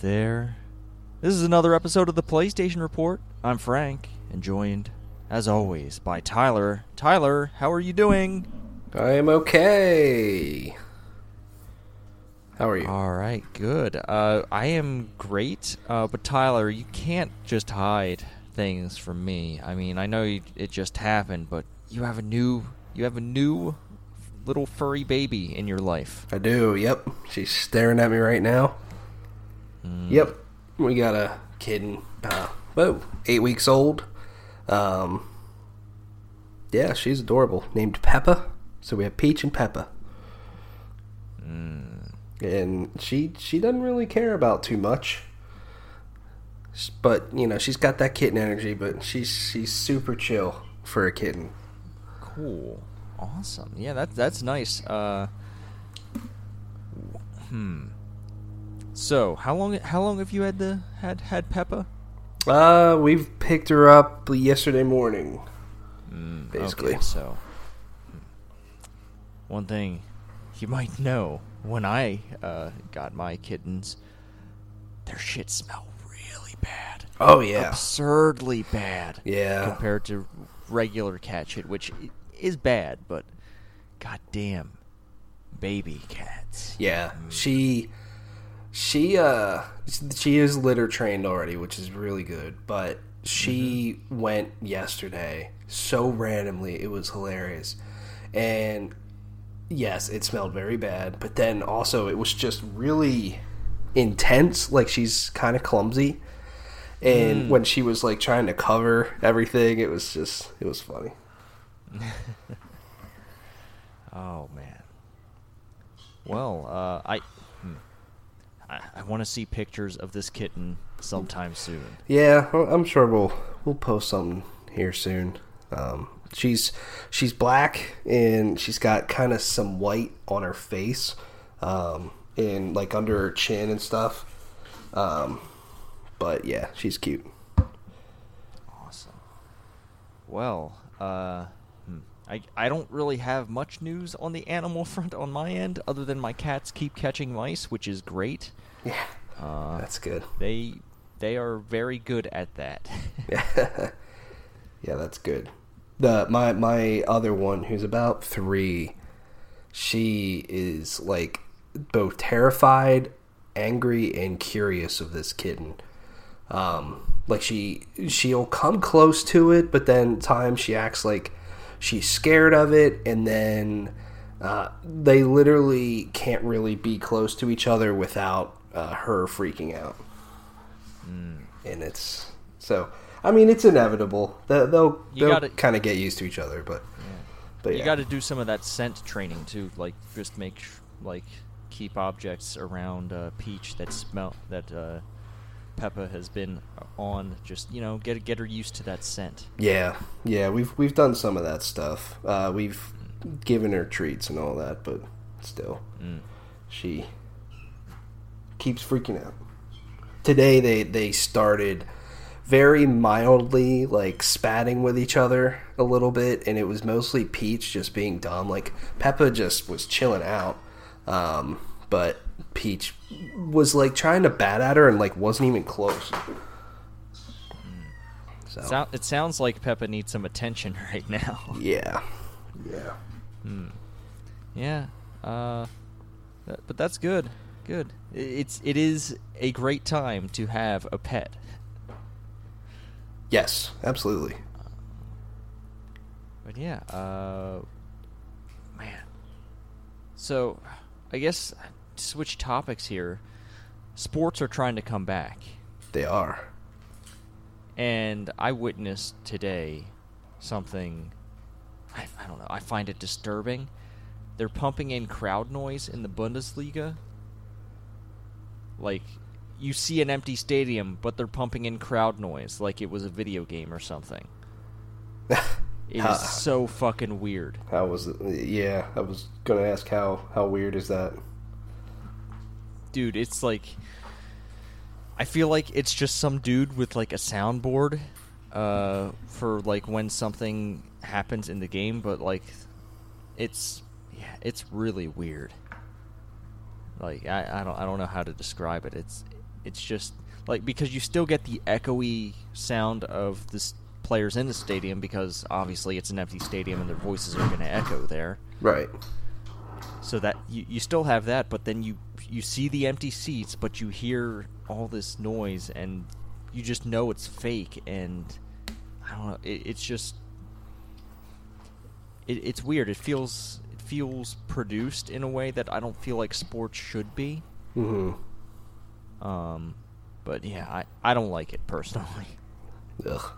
there. This is another episode of the PlayStation Report. I'm Frank, and joined, as always, by Tyler. Tyler, how are you doing? I am okay. How are you? All right, good. Uh, I am great, uh, but Tyler, you can't just hide things from me. I mean, I know you, it just happened, but you have a new, you have a new little furry baby in your life. I do. Yep. She's staring at me right now. Mm. Yep. We got a kitten. Uh, whoa, eight weeks old. Um. Yeah, she's adorable. Named Peppa. So we have Peach and Peppa. Mm. And she she doesn't really care about too much. But you know she's got that kitten energy. But she's she's super chill for a kitten. Cool. Awesome. Yeah, that that's nice. Uh Hmm. So, how long how long have you had the had had Peppa? Uh, we've picked her up yesterday morning. Mm, Basically. Okay, so hmm. one thing you might know when I uh, got my kittens, their shit smell really bad. Oh yeah, Absurdly bad. Yeah. Compared to regular cat shit, which is bad, but goddamn, baby cats. yeah. She, she, uh, she is litter trained already, which is really good. But she went yesterday so randomly, it was hilarious, and yes, it smelled very bad. But then also, it was just really intense. Like she's kind of clumsy. And when she was like trying to cover everything, it was just it was funny. Oh man. Well, uh, I. I, I want to see pictures of this kitten sometime soon. Yeah, I'm sure we'll we'll post something here soon. Um, she's she's black and she's got kind of some white on her face, um, and like under her chin and stuff. Um, but yeah, she's cute. Awesome. Well, uh. I I don't really have much news on the animal front on my end, other than my cats keep catching mice, which is great. Yeah, Uh, that's good. they they are very good at that. Yeah, that's good. The my my other one who's about three, she is like both terrified, angry, and curious of this kitten. Um, like she she'll come close to it, but then at times she acts like she's scared of it, and then uh, they literally can't really be close to each other without uh, her freaking out and it's so. I mean, it's inevitable. They'll they'll, they'll kind of get used to each other, but but You got to do some of that scent training too, like just make sh- like keep objects around uh, Peach that smell that uh, Peppa has been on. Just you know, get get her used to that scent. yeah, yeah. We've we've done some of that stuff. Uh, we've given her treats and all that, but still, Mm. she keeps freaking out. Today they they started very mildly like spatting with each other a little bit and it was mostly Peach just being dumb like Peppa just was chilling out um, but Peach was like trying to bat at her and like wasn't even close so Sou- it sounds like Peppa needs some attention right now. yeah yeah yeah, uh, that- but that's good. Good. It's it is a great time to have a pet. yes absolutely But yeah, uh, man. So, I guess to switch topics here. Sports are trying to come back, they are and I witnessed today something. I, I don't know. I find it disturbing. They're pumping in crowd noise in the Bundesliga. Like, you see an empty stadium, but they're pumping in crowd noise like it was a video game or something. It is so fucking weird. how was it yeah I was gonna ask how how weird is that dude it's like i feel like it's just some dude with like a soundboard uh for like when something happens in the game but like it's yeah it's really weird Like I, I don't I don't know how to describe it. It's it's just like because you still get the echoey sound of the players in the stadium because obviously it's an empty stadium and their voices are going to echo there. Right. So that you, you still have that, but then you you see the empty seats, but you hear all this noise and you just know it's fake and I don't know. It, it's just it, it's weird. It feels it feels produced in a way that I don't feel like sports should be. hmm Um, but yeah, I, I don't like it personally. Ugh.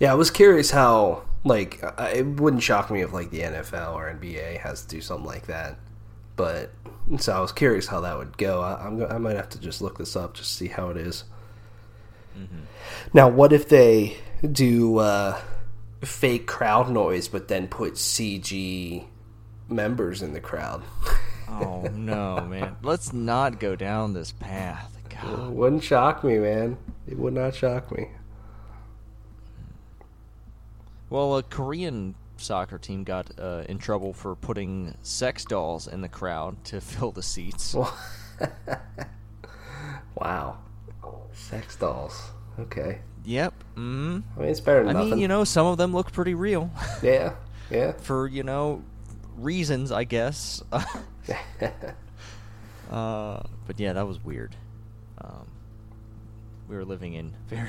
Yeah, I was curious how like it wouldn't shock me if like the NFL or NBA has to do something like that, but so I was curious how that would go. I, I'm go- I might have to just look this up just to see how it is. Now, what if they do uh, fake crowd noise, but then put CG members in the crowd? Oh no, man! Let's not go down this path. It wouldn't shock me, man. It would not shock me. Well, a Korean soccer team got uh, in trouble for putting sex dolls in the crowd to fill the seats. Wow. Sex dolls. Okay. Yep. Mm. I mean, it's better I nothing. mean, you know, some of them look pretty real Yeah. Yeah. for you know reasons, I guess. uh, but yeah, that was weird. Um, we were living in very.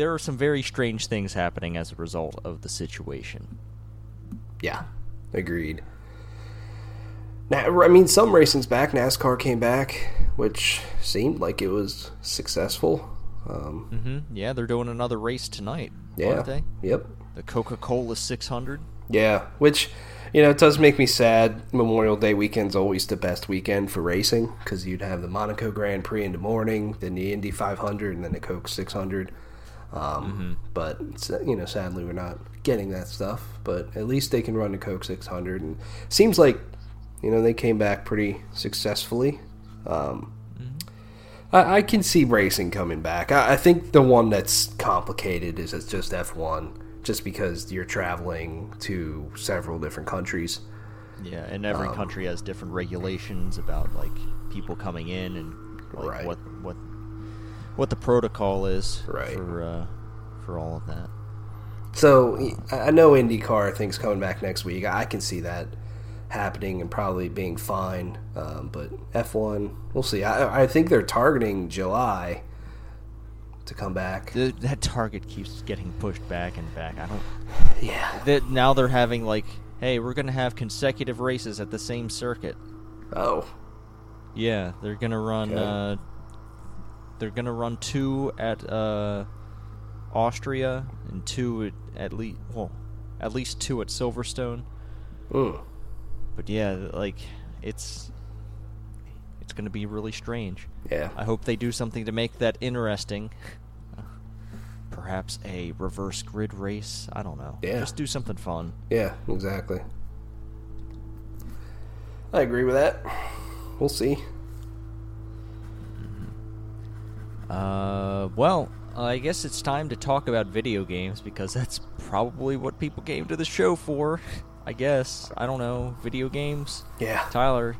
There are some very strange things happening as a result of the situation. Yeah, agreed. Now, I mean, some racing's back. NASCAR came back, which seemed like it was successful. Um, hmm Yeah, they're doing another race tonight, yeah. aren't they? Yep. The Coca Cola 600. Yeah, which you know it does make me sad. Memorial Day weekend's always the best weekend for racing because you'd have the Monaco Grand Prix in the morning, then the Indy 500, and then the Coke 600. Um, But it's, uh, you know, sadly, we're not getting that stuff. But at least they can run the Coke 600, and seems like you know they came back pretty successfully. Um, I, I can see racing coming back. I, I think the one that's complicated is it's just F1, just because you're traveling to several different countries. Yeah, and every Um, country has different regulations about like people coming in and like Right. what what what the protocol is Right. for uh, for all of that. So I know IndyCar I think's coming back next week. I can see that happening and probably being fine. Um, but F1, we'll see. I, I think they're targeting July to come back. The, that target keeps getting pushed back and back. I don't. Yeah. That now they're having like, hey, we're gonna have consecutive races at the same circuit. Oh. Yeah, they're gonna run. Okay. Uh, they're gonna run two at uh, Austria and two at, at least. Well, at least two at Silverstone. Mm. But yeah, like it's it's gonna be really strange. Yeah. I hope they do something to make that interesting. Perhaps a reverse grid race. I don't know. Yeah. Just do something fun. Yeah, exactly. I agree with that. We'll see. Uh, well, I guess it's time to talk about video games because that's probably what people came to the show for. I guess. I don't know. Video games? Yeah. Tyler,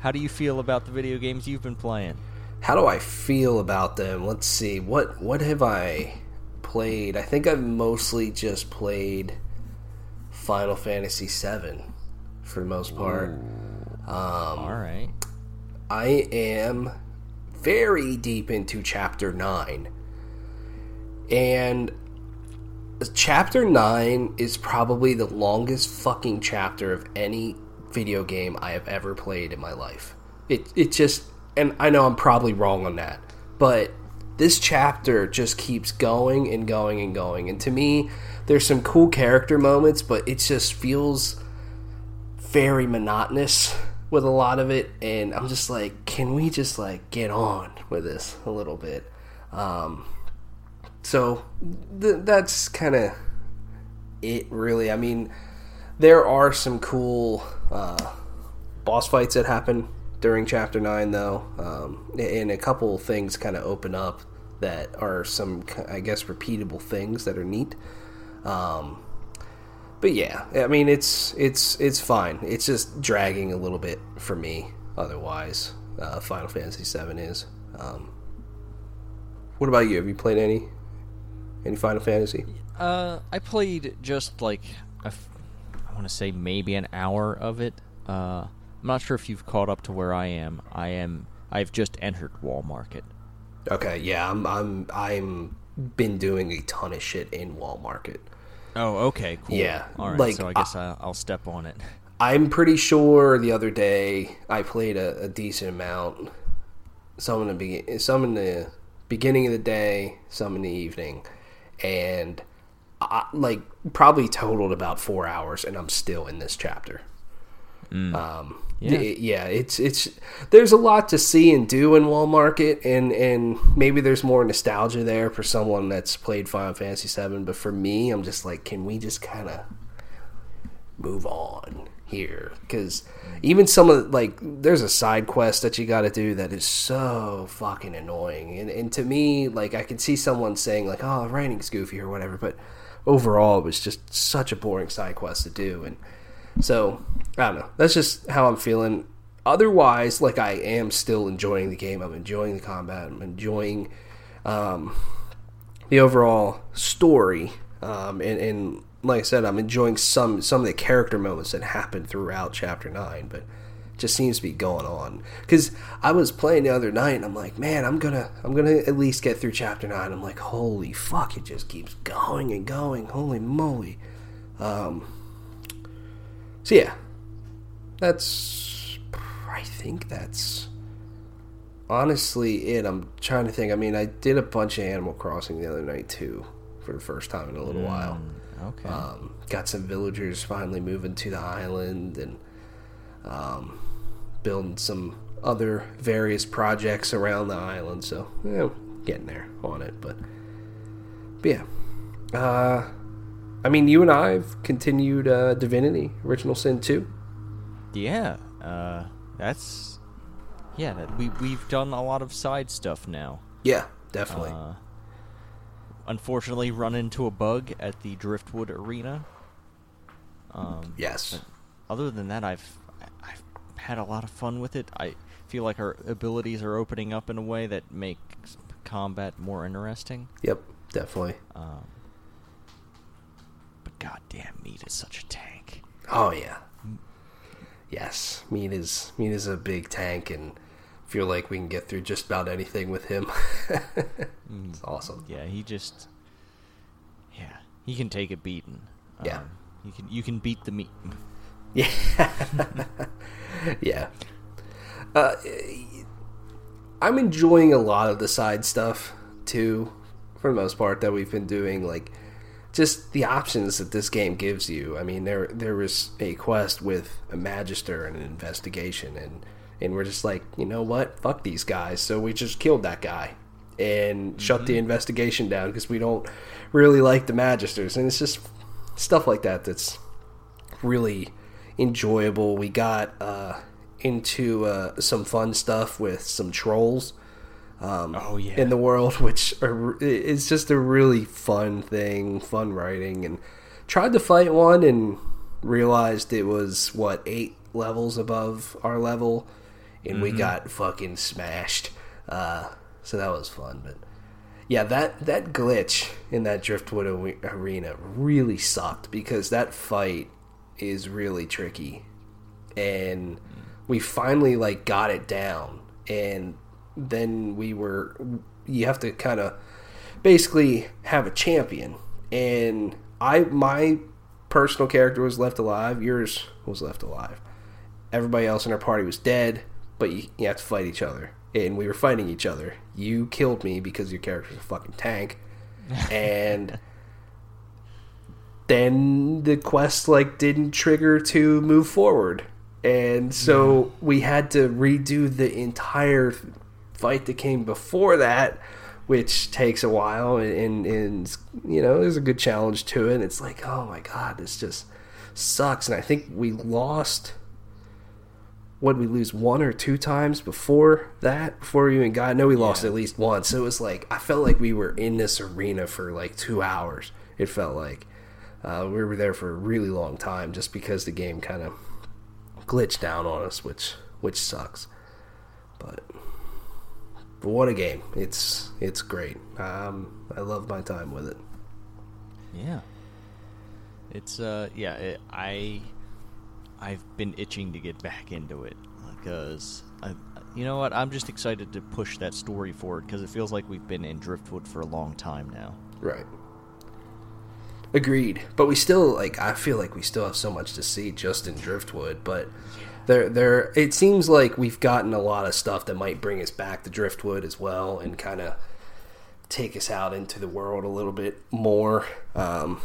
how do you feel about the video games you've been playing? How do I feel about them? Let's see. What what have I played? I think I've mostly just played Final Fantasy VII for the most part. Um, All right. I am very deep into chapter 9. And chapter 9 is probably the longest fucking chapter of any video game I have ever played in my life. It it just and I know I'm probably wrong on that, but this chapter just keeps going and going and going. And to me, there's some cool character moments, but it just feels very monotonous with a lot of it and i'm just like can we just like get on with this a little bit? Um so th- that's kind of it really. I mean there are some cool uh boss fights that happen during chapter 9 though um and a couple things kind of open up that are some i guess repeatable things that are neat. Um but yeah, I mean it's it's it's fine. It's just dragging a little bit for me. Otherwise, uh, Final Fantasy VII is. Um, what about you? Have you played any any Final Fantasy? Uh, I played just like a f- I want to say maybe an hour of it. Uh, I'm not sure if you've caught up to where I am. I am. I've just entered Wall Market. Okay, yeah, I'm I'm I'm been doing a ton of shit in Wall Market. Oh, okay, cool. Yeah, all right. like, so I guess I, I'll step on it. I'm pretty sure the other day I played a, a decent amount. Some in the begin, some in the beginning of the day, some in the evening, and I, like probably totaled about four hours, and I'm still in this chapter. Um, Yeah. yeah. it's it's there's a lot to see and do in Wall Market, and and maybe there's more nostalgia there for someone that's played Final Fantasy VII. But for me, I'm just like, can we just kind of move on here because even some of like there's a side quest that you got to do that is so fucking annoying and, and to me like i could see someone saying like oh writing's goofy or whatever but overall it was just such a boring side quest to do and so i don't know that's just how i'm feeling otherwise like i am still enjoying the game i'm enjoying the combat i'm enjoying um, the overall story um, and, and like I said, I'm enjoying some some of the character moments that happen throughout Chapter Nine, but it just seems to be going on. Because I was playing the other night, and I'm like, man, I'm gonna I'm gonna at least get through Chapter Nine. I'm like, holy fuck, it just keeps going and going. Holy moly! Um, so yeah, that's I think that's honestly it. I'm trying to think. I mean, I did a bunch of Animal Crossing the other night too, for the first time in a little while. Okay. Um, got some villagers finally moving to the island and um, building some other various projects around the island. So, yeah, getting there on it. But, but yeah. Uh, I mean, you and I have continued uh, Divinity, Original Sin 2. Yeah. Uh, that's yeah. That we we've done a lot of side stuff now. Yeah, definitely. Uh, unfortunately, run into a bug at the Driftwood Arena. Um, yes. other than that, I've I've had a lot of fun with it. I feel like our abilities are opening up in a way that makes combat more interesting. Yep, definitely. Um, but goddamn, meat is such a tank. Oh yeah. Yes, Meat is Meat is a big tank, and feel like we can get through just about anything with him. it's awesome. Yeah, he just yeah he can take a beating. Yeah. Um, you can you can beat the meat. Yeah, yeah. Uh, I'm enjoying a lot of the side stuff too, for the most part that we've been doing. Like, just the options that this game gives you. I mean, there there was a quest with a magister and an investigation, and and we're just like, you know what? Fuck these guys. So we just killed that guy and shut the investigation down because we don't really like the magisters, and it's just stuff like that that's really enjoyable. We got uh, into uh, some fun stuff with some trolls. Um, Oh, yeah. in the world, which are, is just a really fun thing, fun writing, and tried to fight one and realized it was what eight levels above our level, and we got fucking smashed. Uh, so that was fun, but yeah, that that glitch in that driftwood arena really sucked because that fight is really tricky, and we finally like got it down, and then we were you have to kind of basically have a champion, and I my personal character was left alive, yours was left alive. Everybody else in our party was dead, but you, you have to fight each other. And we were fighting each other. You killed me because your character's a fucking tank. And then the quest like didn't trigger to move forward. And so we had to redo the entire fight that came before that, which takes a while and, and, and you know, there's a good challenge to it. It's like, oh my god, this just sucks. And I think we lost what we lose one or two times before that before we even got I know we lost Yeah. at least once so it was like I felt like we were in this arena for like two hours it felt like Uh, we were there for a really long time just because the game kind of glitched down on us, which which sucks. But but what a game! It's it's great. Um, I love my time with it. Yeah. It's uh yeah, it, I I've been itching to get back into it because I you know what? I'm just excited to push that story forward because it feels like we've been in Driftwood for a long time now. Right. Agreed. But we still like I feel like we still have so much to see just in Driftwood, but there there it seems like we've gotten a lot of stuff that might bring us back to Driftwood as well and kind of take us out into the world a little bit more. Um,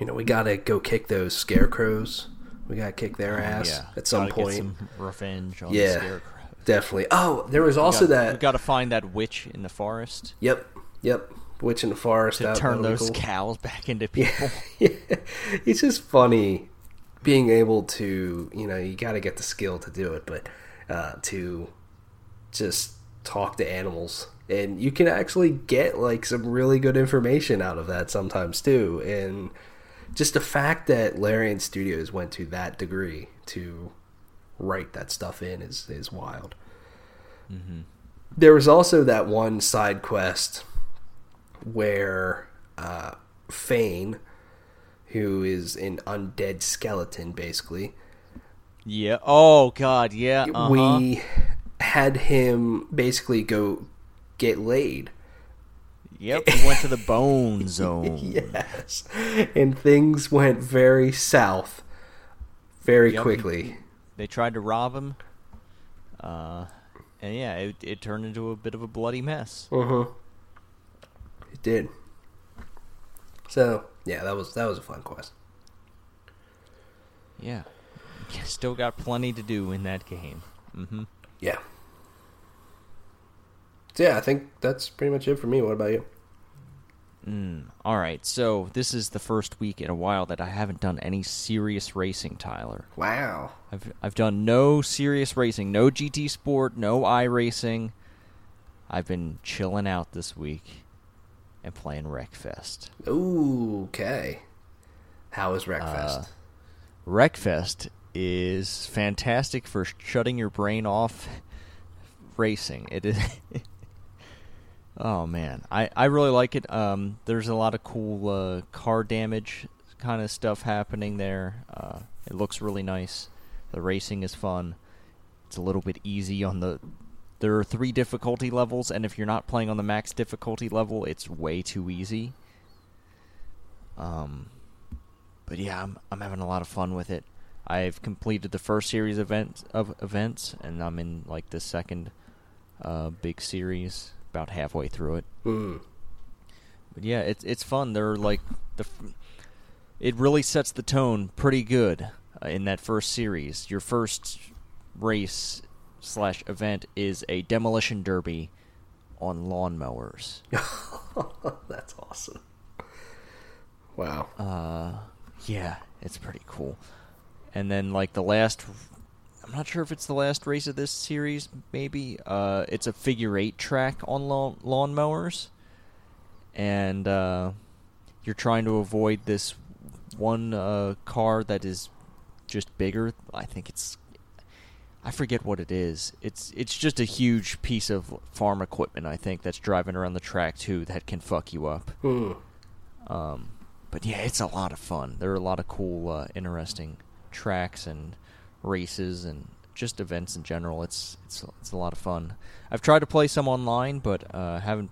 you know, we got to go kick those scarecrows. We got to kick their ass yeah. at some Gotta get point. some revenge on the yeah. scarecrow. Definitely. Oh, there was also we got, that we got to find that witch in the forest Yep. Yep. Witch in the forest. to that- turn those cool. cows back into people. yeah, it's just funny being able to, you know, you got to get the skill to do it, but uh, to just talk to animals. And you can actually get like some really good information out of that sometimes too. And just the fact that Larian Studios went to that degree to write that stuff in is, is wild. There was also that one side quest where uh, Fane, who is an undead skeleton, basically, Yeah. Oh God. Yeah. Uh-huh. we had him basically go get laid. Yep. We went to the bone zone. Yes, and things went very south very Yep. quickly. They tried to rob him. Uh, and yeah, it, it turned into a bit of a bloody mess. Uh huh. It did. So yeah, that was that was a fun quest. Yeah. Still got plenty to do in that game. Mm-hmm. Yeah. So yeah, I think that's pretty much it for me. What about you? Mm. All right. So this is the first week in a while that I haven't done any serious racing, Tyler. Wow. I've I've done no serious racing, no GT Sport, no iRacing. I've been chilling out this week and playing Wreckfest. Ooh, okay. How is Wreckfest? Uh, Wreckfest is fantastic for shutting your brain off racing. It is. oh man, I I really like it. Um, there's a lot of cool uh, car damage kind of stuff happening there. Uh, it looks really nice. The racing is fun. It's a little bit easy on the. There are three difficulty levels, and if you're not playing on the max difficulty level, it's way too easy. Um, but yeah, I'm I'm having a lot of fun with it. I've completed the first series event of events, and I'm in like the second uh, big series, about halfway through it. Hmm. But yeah, it's it's fun. They're like the, it really sets the tone pretty good uh, in that first series. Your first race slash event is a demolition derby on lawnmowers. That's awesome. Wow. Uh, yeah, it's pretty cool. And then like the last, I'm not sure if it's the last race of this series. Maybe uh, it's a figure eight track on lawn lawnmowers, and uh, you're trying to avoid this one uh, car that is just bigger. I think it's. I forget what it is. It's it's just a huge piece of farm equipment. I think that's driving around the track too that can fuck you up. Hmm. Um, but yeah, it's a lot of fun. There are a lot of cool, uh, interesting tracks and races and just events in general. It's it's it's a lot of fun. I've tried to play some online, but uh, haven't.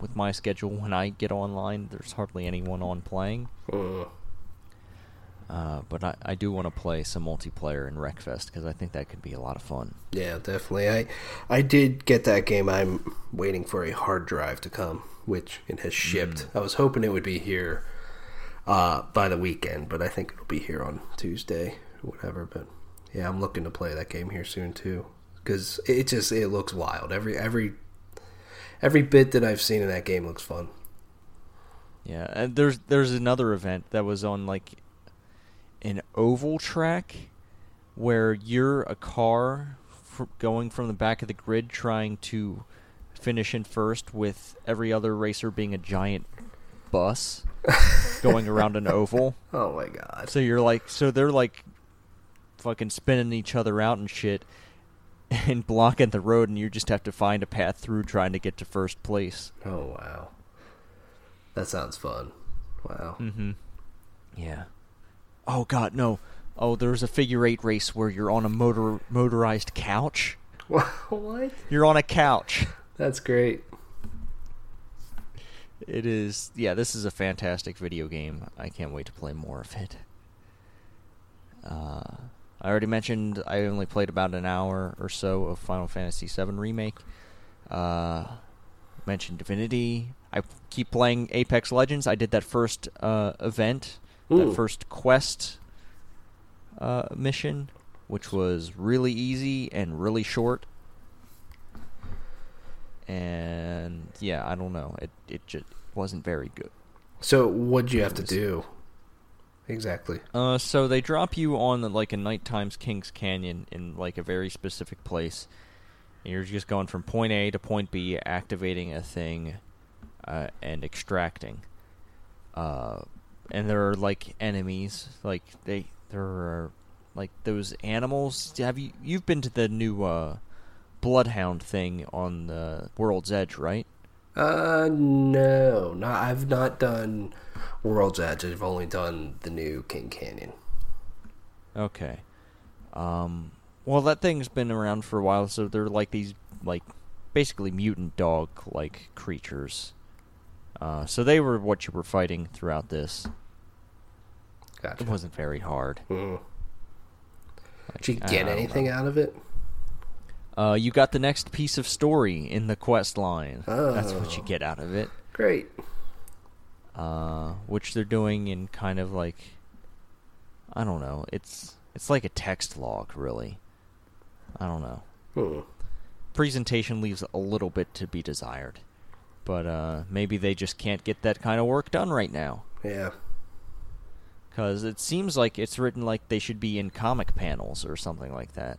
With my schedule, when I get online, there's hardly anyone on playing. Hmm. Uh, but I, I do want to play some multiplayer in Wreckfest because I think that could be a lot of fun. Yeah, definitely. I I did get that game. I'm waiting for a hard drive to come, which it has shipped. I was hoping it would be here uh, by the weekend, but I think it'll be here on Tuesday, or whatever. But yeah, I'm looking to play that game here soon too, because it just it looks wild. Every every every bit that I've seen in that game looks fun. Yeah, and there's there's another event that was on like an oval track where you're a car fr- going from the back of the grid trying to finish in first with every other racer being a giant bus going around an oval. Oh my god. So you're like, so they're like fucking spinning each other out and shit and blocking the road, and you just have to find a path through trying to get to first place. Oh wow. That sounds fun. Wow. Mm-hmm. Yeah. Oh god, no. Oh, there's a figure eight race where you're on a motor motorized couch. what? You're on a couch. That's great. It is. Yeah, this is a fantastic video game. I can't wait to play more of it. Uh, I already mentioned I only played about an hour or so of Final Fantasy VII Remake. Uh, mentioned Divinity. I keep playing Apex Legends. I did that first uh, event, Ooh. that first quest uh, mission, which was really easy and really short. And yeah, I don't know. It it just wasn't very good. So what'd you have to do? Exactly. Uh, so they drop you on like a nighttime's Kings Canyon in like a very specific place. And you're just going from point A to point B, activating a thing, uh, and extracting. Uh, and there are like enemies, like they there are like those animals. Have you you've been to the new uh, Bloodhound thing on the World's Edge, right? Uh, no, no, I've not done World's Edge. I've only done the new King Canyon. Okay. Um, well, that thing's been around for a while, so they're like these, like, basically mutant dog like creatures. Uh, so they were what you were fighting throughout this. Gotcha. It wasn't very hard. Mm. Like, Did you get anything know. out of it? Uh, you got the next piece of story in the quest line. That's what you Oh. get out of it. Great. Uh, which they're doing in kind of like, I don't know. It's it's like a text log, really. I don't know. Hmm. presentation leaves a little bit to be desired. But uh, maybe they just can't get that kind of work done right now. Yeah. Because it seems like it's written like they should be in comic panels or something like that.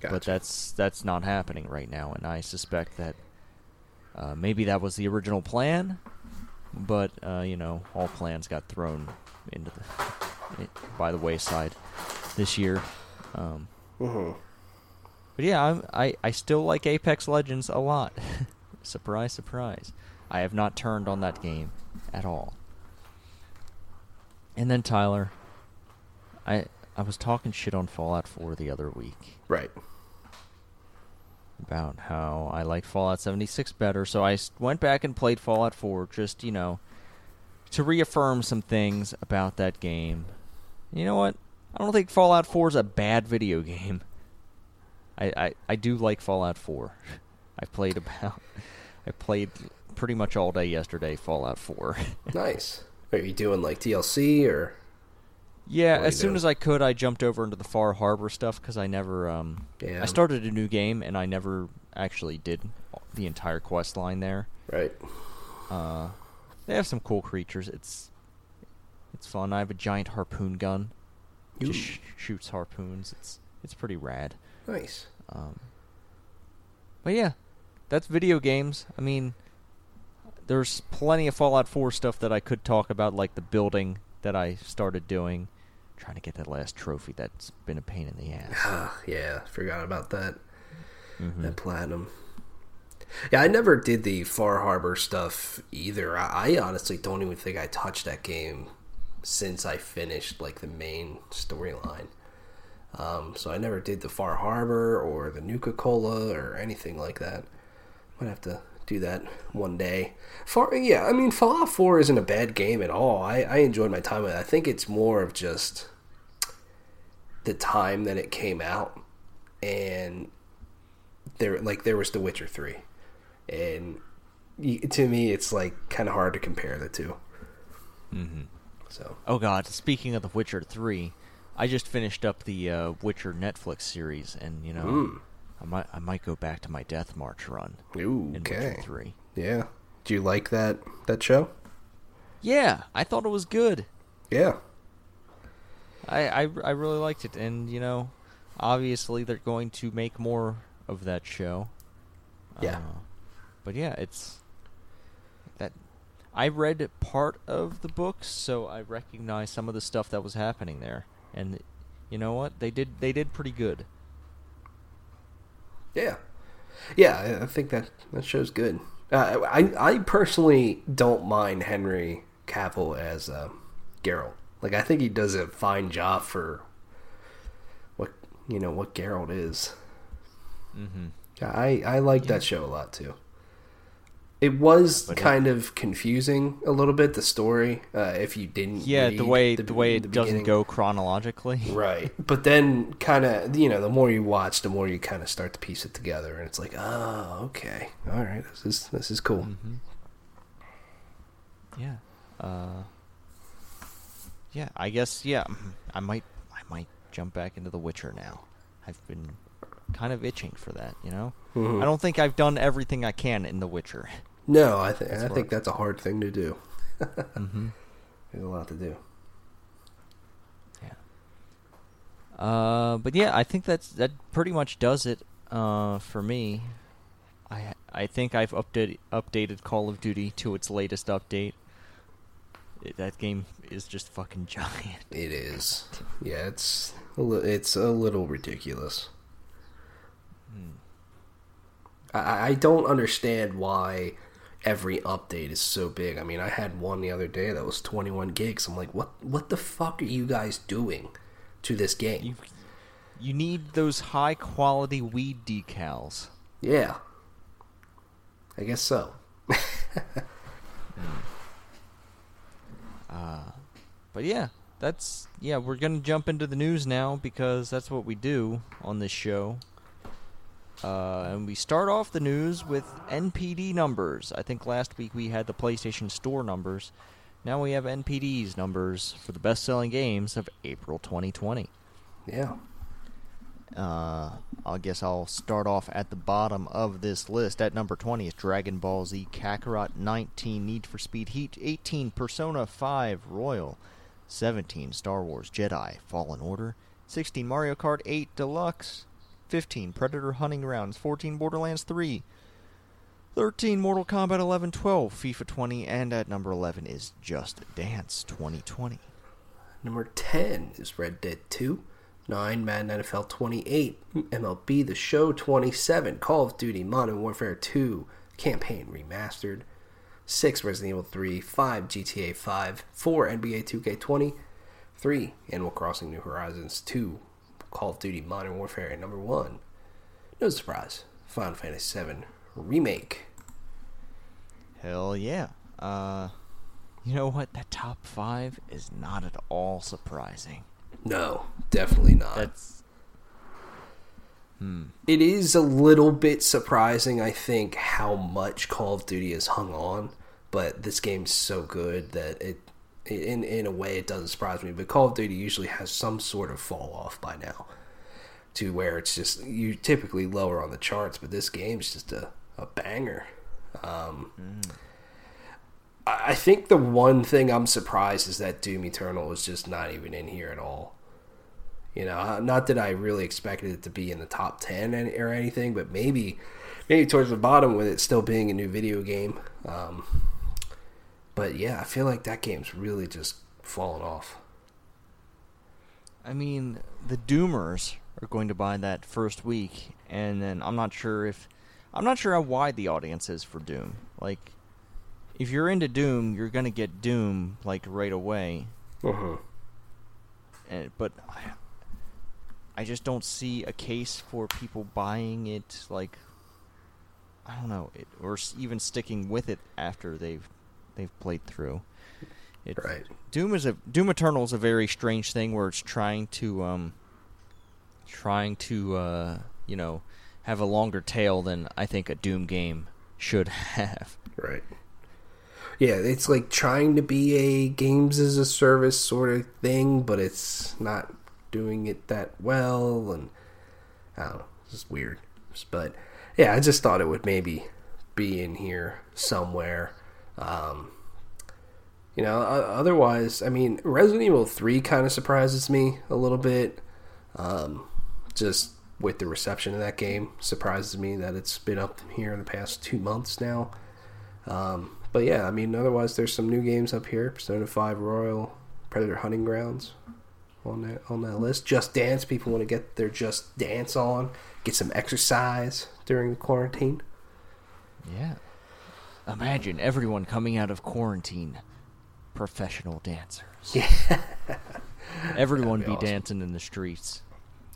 Gotcha. But that's that's not happening right now, and I suspect that uh, maybe that was the original plan. But uh, you know, all plans got thrown into the it, by the wayside this year. Um, hmm But yeah, I'm, I I still like Apex Legends a lot. surprise, surprise. I have not turned on that game at all. And then Tyler, I I was talking shit on Fallout 4 the other week Right. about how I liked Fallout 76 better, so I went back and played Fallout 4 just, you know, to reaffirm some things about that game. You know what? I don't think Fallout 4 is a bad video game. I, I, I do like Fallout 4. I played about I played pretty much all day yesterday Fallout 4. Nice. Are you doing like DLC or? yeah, as soon doing? as I could I jumped over into the Far Harbor stuff cuz I never um Yeah. I started a new game and I never actually did the entire quest line there. Right. Uh, they have some cool creatures. It's it's fun. I have a giant harpoon gun. Ooh. Just sh- shoots harpoons. It's it's pretty rad. Nice. Um, but yeah, that's video games. I mean, there's plenty of Fallout 4 stuff that I could talk about, like the building that I started doing, trying to get that last trophy. That's been a pain in the ass. Ah, yeah. Forgot about that. Mhm. That platinum. Yeah, I never did the Far Harbor stuff either. I, I honestly don't even think I touched that game since I finished like the main storyline. Um, so I never did the Far Harbor or the Nuka Cola or anything like that. Might have to do that one day. Far, yeah, I mean Fallout Four isn't a bad game at all. I, I enjoyed my time with it. I think it's more of just the time that it came out, and there like there was The Witcher Three, and to me it's like kind of hard to compare the two. Mhm. So Oh god, speaking of The Witcher 3, I just finished up the uh, Witcher Netflix series, and you know, Mm. I might I might go back to my Death March run Ooh, in okay, 3. yeah. Do you like that that show? Yeah, I thought it was good. Yeah, I, I I really liked it, and you know, obviously they're going to make more of that show. Yeah. Uh, but yeah, it's that. I read part of the books, so I recognize some of the stuff that was happening there. And you know what? They did they did pretty good. Yeah, yeah. I think that that show's good. Uh, I I personally don't mind Henry Cavill as uh, Geralt. Like I think he does a fine job for what you know what Geralt is. Mm-hmm. I I like yeah. that show a lot too. It was but kind it, of confusing a little bit the story uh, if you didn't. Yeah, the way the, the way it the doesn't go chronologically. Right, but then kind of you know the more you watch, the more you kind of start to piece it together, and it's like, oh, okay, all right, this is this is cool. Mm-hmm. Yeah, uh, yeah. I guess yeah. I might I might jump back into The Witcher now. I've been kind of itching for that. You know, mm-hmm. I don't think I've done everything I can in The Witcher. No, I think I think that's a hard thing to do. mm-hmm. There's a lot to do. Yeah. Uh, but yeah, I think that's that pretty much does it uh, for me. I I think I've updated updated Call of Duty to its latest update. It, that game is just fucking giant. It is. Yeah, it's a li- it's a little ridiculous. Hmm. I I don't understand why every update is so big. I mean, I had one the other day that was 21 gigs. I'm like, what what the fuck are you guys doing to this game? You, you need those high quality weed decals. Yeah. I guess so. uh, but yeah, that's yeah, we're going to jump into the news now because that's what we do on this show. Uh, and we start off the news with NPD numbers. I think last week we had the PlayStation Store numbers. Now we have NPD's numbers for the best selling games of April 2020. Yeah. Uh, I guess I'll start off at the bottom of this list. At number 20 is Dragon Ball Z Kakarot, 19 Need for Speed Heat, 18 Persona 5 Royal, 17 Star Wars Jedi Fallen Order, 16 Mario Kart 8 Deluxe, 15 Predator Hunting Grounds, 14 Borderlands 3, 13 Mortal Kombat 11, 12 FIFA 20, and at number 11 is Just Dance 2020. Number 10 is Red Dead 2, 9 Madden NFL 28, MLB The Show 27, Call of Duty Modern Warfare 2 Campaign Remastered, 6 Resident Evil 3, 5 GTA 5, 4 NBA 2K20, 3 Animal Crossing New Horizons 2 Call of Duty Modern Warfare at number one. No surprise, Final Fantasy VII Remake. Hell yeah. Uh, you know what? That top five is not at all surprising. No, definitely not. That's. Hmm. It is a little bit surprising, I think, how much Call of Duty has hung on, but this game's so good that it in in a way it doesn't surprise me but call of duty usually has some sort of fall off by now to where it's just you typically lower on the charts but this game's just a, a banger. Um, mm. I, I think the one thing i'm surprised is that doom eternal is just not even in here at all. You know not that i really expected it to be in the top 10 or anything but maybe maybe towards the bottom with it still being a new video game. Um, but yeah, I feel like that game's really just fallen off. I mean, the Doomers are going to buy that first week, and then I'm not sure if I'm not sure how wide the audience is for Doom. Like, if you're into Doom, you're gonna get Doom like right away. Uh-huh. And, but I, I just don't see a case for people buying it. Like, I don't know, it, or even sticking with it after they've they've played through. It, right. Doom is a Doom Eternal is a very strange thing where it's trying to um trying to uh you know have a longer tail than I think a Doom game should have. Right. Yeah, it's like trying to be a games as a service sort of thing, but it's not doing it that well, and I don't know, it's just weird. But yeah, I just thought it would maybe be in here somewhere. Um, you know, otherwise, I mean, Resident Evil 3 kind of surprises me a little bit. Um, just with the reception of that game, surprises me that it's been up here in the past two months now. Um, but yeah, I mean, otherwise there's some new games up here: Persona Five Royal, Predator Hunting Grounds, on that on that list. Just Dance. People want to get their Just Dance on, get some exercise during the quarantine. Yeah. Imagine everyone coming out of quarantine, professional dancers. Yeah, Everyone That'd be, be awesome. dancing in the streets.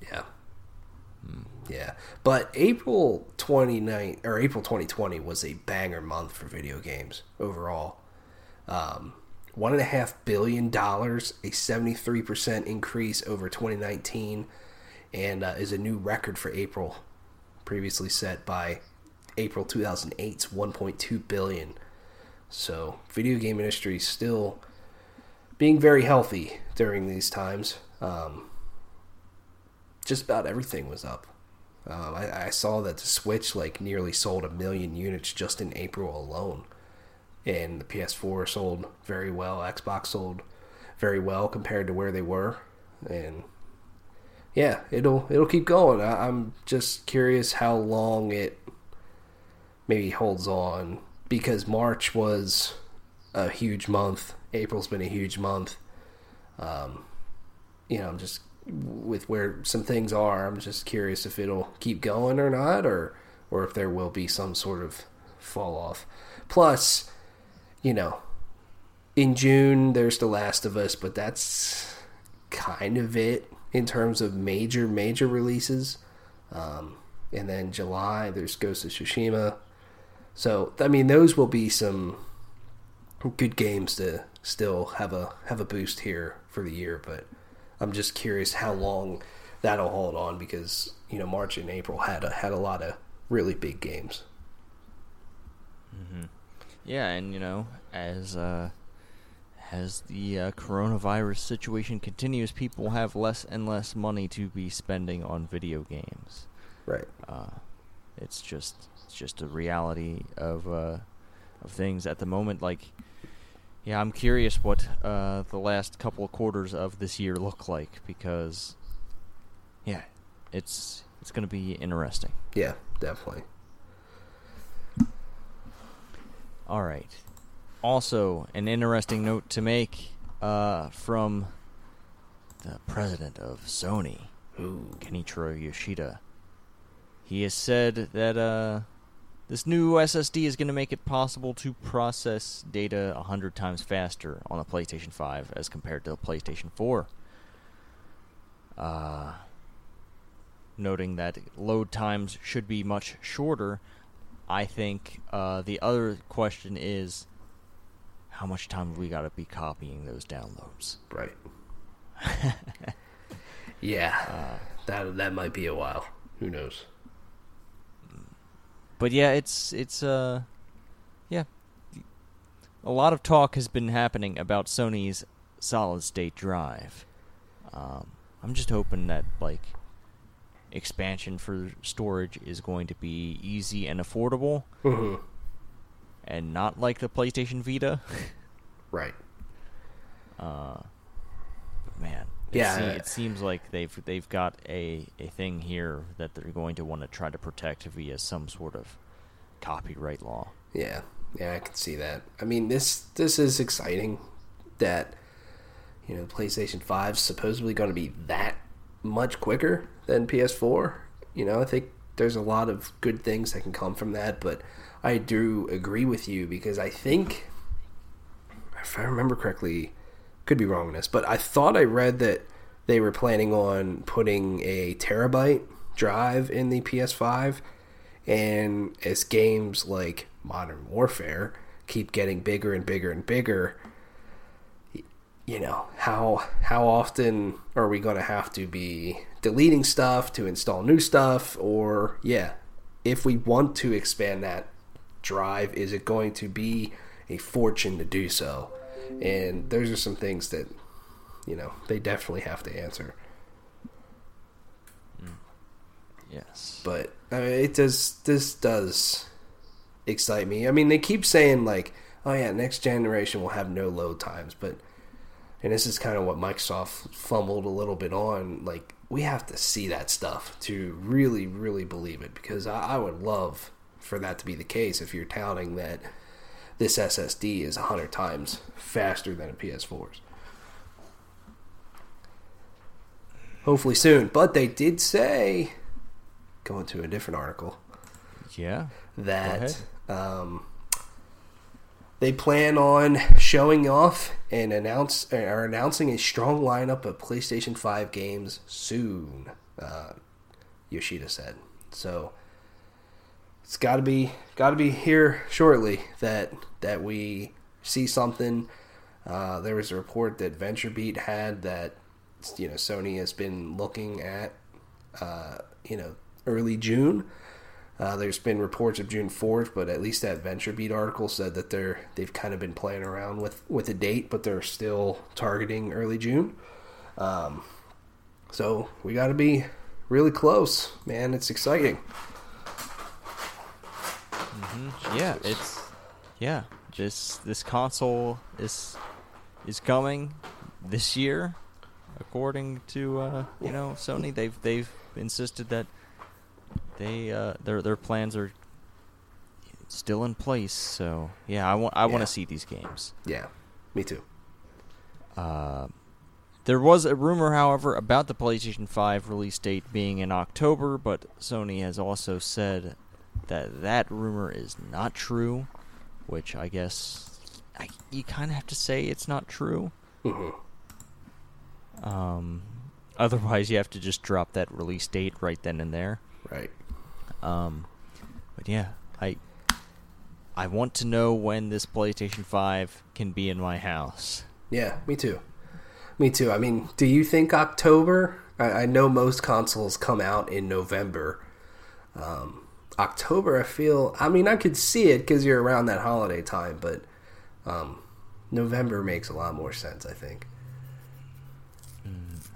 yeah, yeah. But April 29 or April 2020 was a banger month for video games overall. Um, one and a half billion dollars, a 73 percent increase over 2019, and uh, is a new record for April, previously set by April 2008's 1.2 billion. So, video game industry still being very healthy during these times. Um, just about everything was up. Um, I, I saw that the Switch like nearly sold a million units just in April alone, and the PS4 sold very well. Xbox sold very well compared to where they were, and yeah, it'll it'll keep going. I, I'm just curious how long it maybe holds on because March was a huge month. April's been a huge month. Um, you know, I'm just with where some things are. I'm just curious if it'll keep going or not, or or if there will be some sort of fall off. Plus, you know, in June there's The Last of Us, but that's kind of it in terms of major major releases. Um, and then July there's Ghost of Tsushima. So I mean, those will be some good games to still have a have a boost here for the year. But I'm just curious how long that'll hold on because you know March and April had a, had a lot of really big games. Yeah, and you know, as uh, as the uh, coronavirus situation continues, people have less and less money to be spending on video games. Right. Uh, it's just it's just a reality of uh, of things at the moment. Like, yeah, I'm curious what uh, the last couple of quarters of this year look like because, yeah, it's it's gonna be interesting. Yeah, definitely. All right. Also, an interesting note to make uh, from the president of Sony, Ooh. Kenichiro Yoshida. He has said that uh, this new SSD is going to make it possible to process data 100 times faster on the PlayStation 5 as compared to the PlayStation 4. Uh, noting that load times should be much shorter, I think uh, the other question is how much time we got to be copying those downloads? Right. yeah, that that might be a while. Who knows? But yeah, it's it's uh yeah. A lot of talk has been happening about Sony's solid state drive. Um, I'm just hoping that like expansion for storage is going to be easy and affordable hmm and not like the PlayStation Vita. Right. Uh, but man, Yeah, se- uh, it seems like they've they've got a a thing here that they're going to want to try to protect via some sort of copyright law. Yeah, yeah, I can see that. I mean, this this is exciting that you know PlayStation 5 supposedly going to be that much quicker than PS4. You know, I think there's a lot of good things that can come from that, but I do agree with you because I think if I remember correctly, could be wrong on this, but I thought I read that they were planning on putting a terabyte drive in the PS5 and as games like Modern Warfare keep getting bigger and bigger and bigger, you know, how how often are we going to have to be deleting stuff to install new stuff or yeah, if we want to expand that drive, is it going to be a fortune to do so? And those are some things that you know, they definitely have to answer. Mm. Yes. but I mean, it does. This does excite me. I mean, they keep saying like, "Oh yeah, next generation will have no load times," but and this is kind of what Microsoft fumbled a little bit on. Like, we have to see that stuff to really, really believe it because I, I would love for that to be the case. If you're touting that this SSD is hundred times faster than a PS4's. Hopefully soon, but they did say, going to a different article, Yeah. that um, they plan on showing off and announce are announcing a strong lineup of PlayStation Five games soon. Uh, Yoshida said so. It's got to be got to be here shortly that that we see something. Uh, there was a report that VentureBeat had that you know Sony has been looking at uh, you know early June. Uh, there's been reports of June 4th, but at least that VentureBeat article said that they're they've kind of been playing around with with a date, but they're still targeting early June. Um, so we got to be really close, man. It's exciting. Yeah, it's yeah. This this console is is coming this year, according to uh, you know Sony. They've they've insisted that they uh, their their plans are still in place. So yeah, I want I want to see these games. Yeah, me too. Uh, there was a rumor, however, about the PlayStation 5 release date being in October, but Sony has also said that that rumor is not true, which I guess I, you kind of have to say it's not true. hmm Um, otherwise, you have to just drop that release date right then and there. Right. Um, but yeah, I I want to know when this PlayStation 5 can be in my house. Yeah, me too. Me too. I mean, do you think October? I, I know most consoles come out in November. Um, October, I feel. I mean, I could see it because you're around that holiday time, but um, November makes a lot more sense. I think.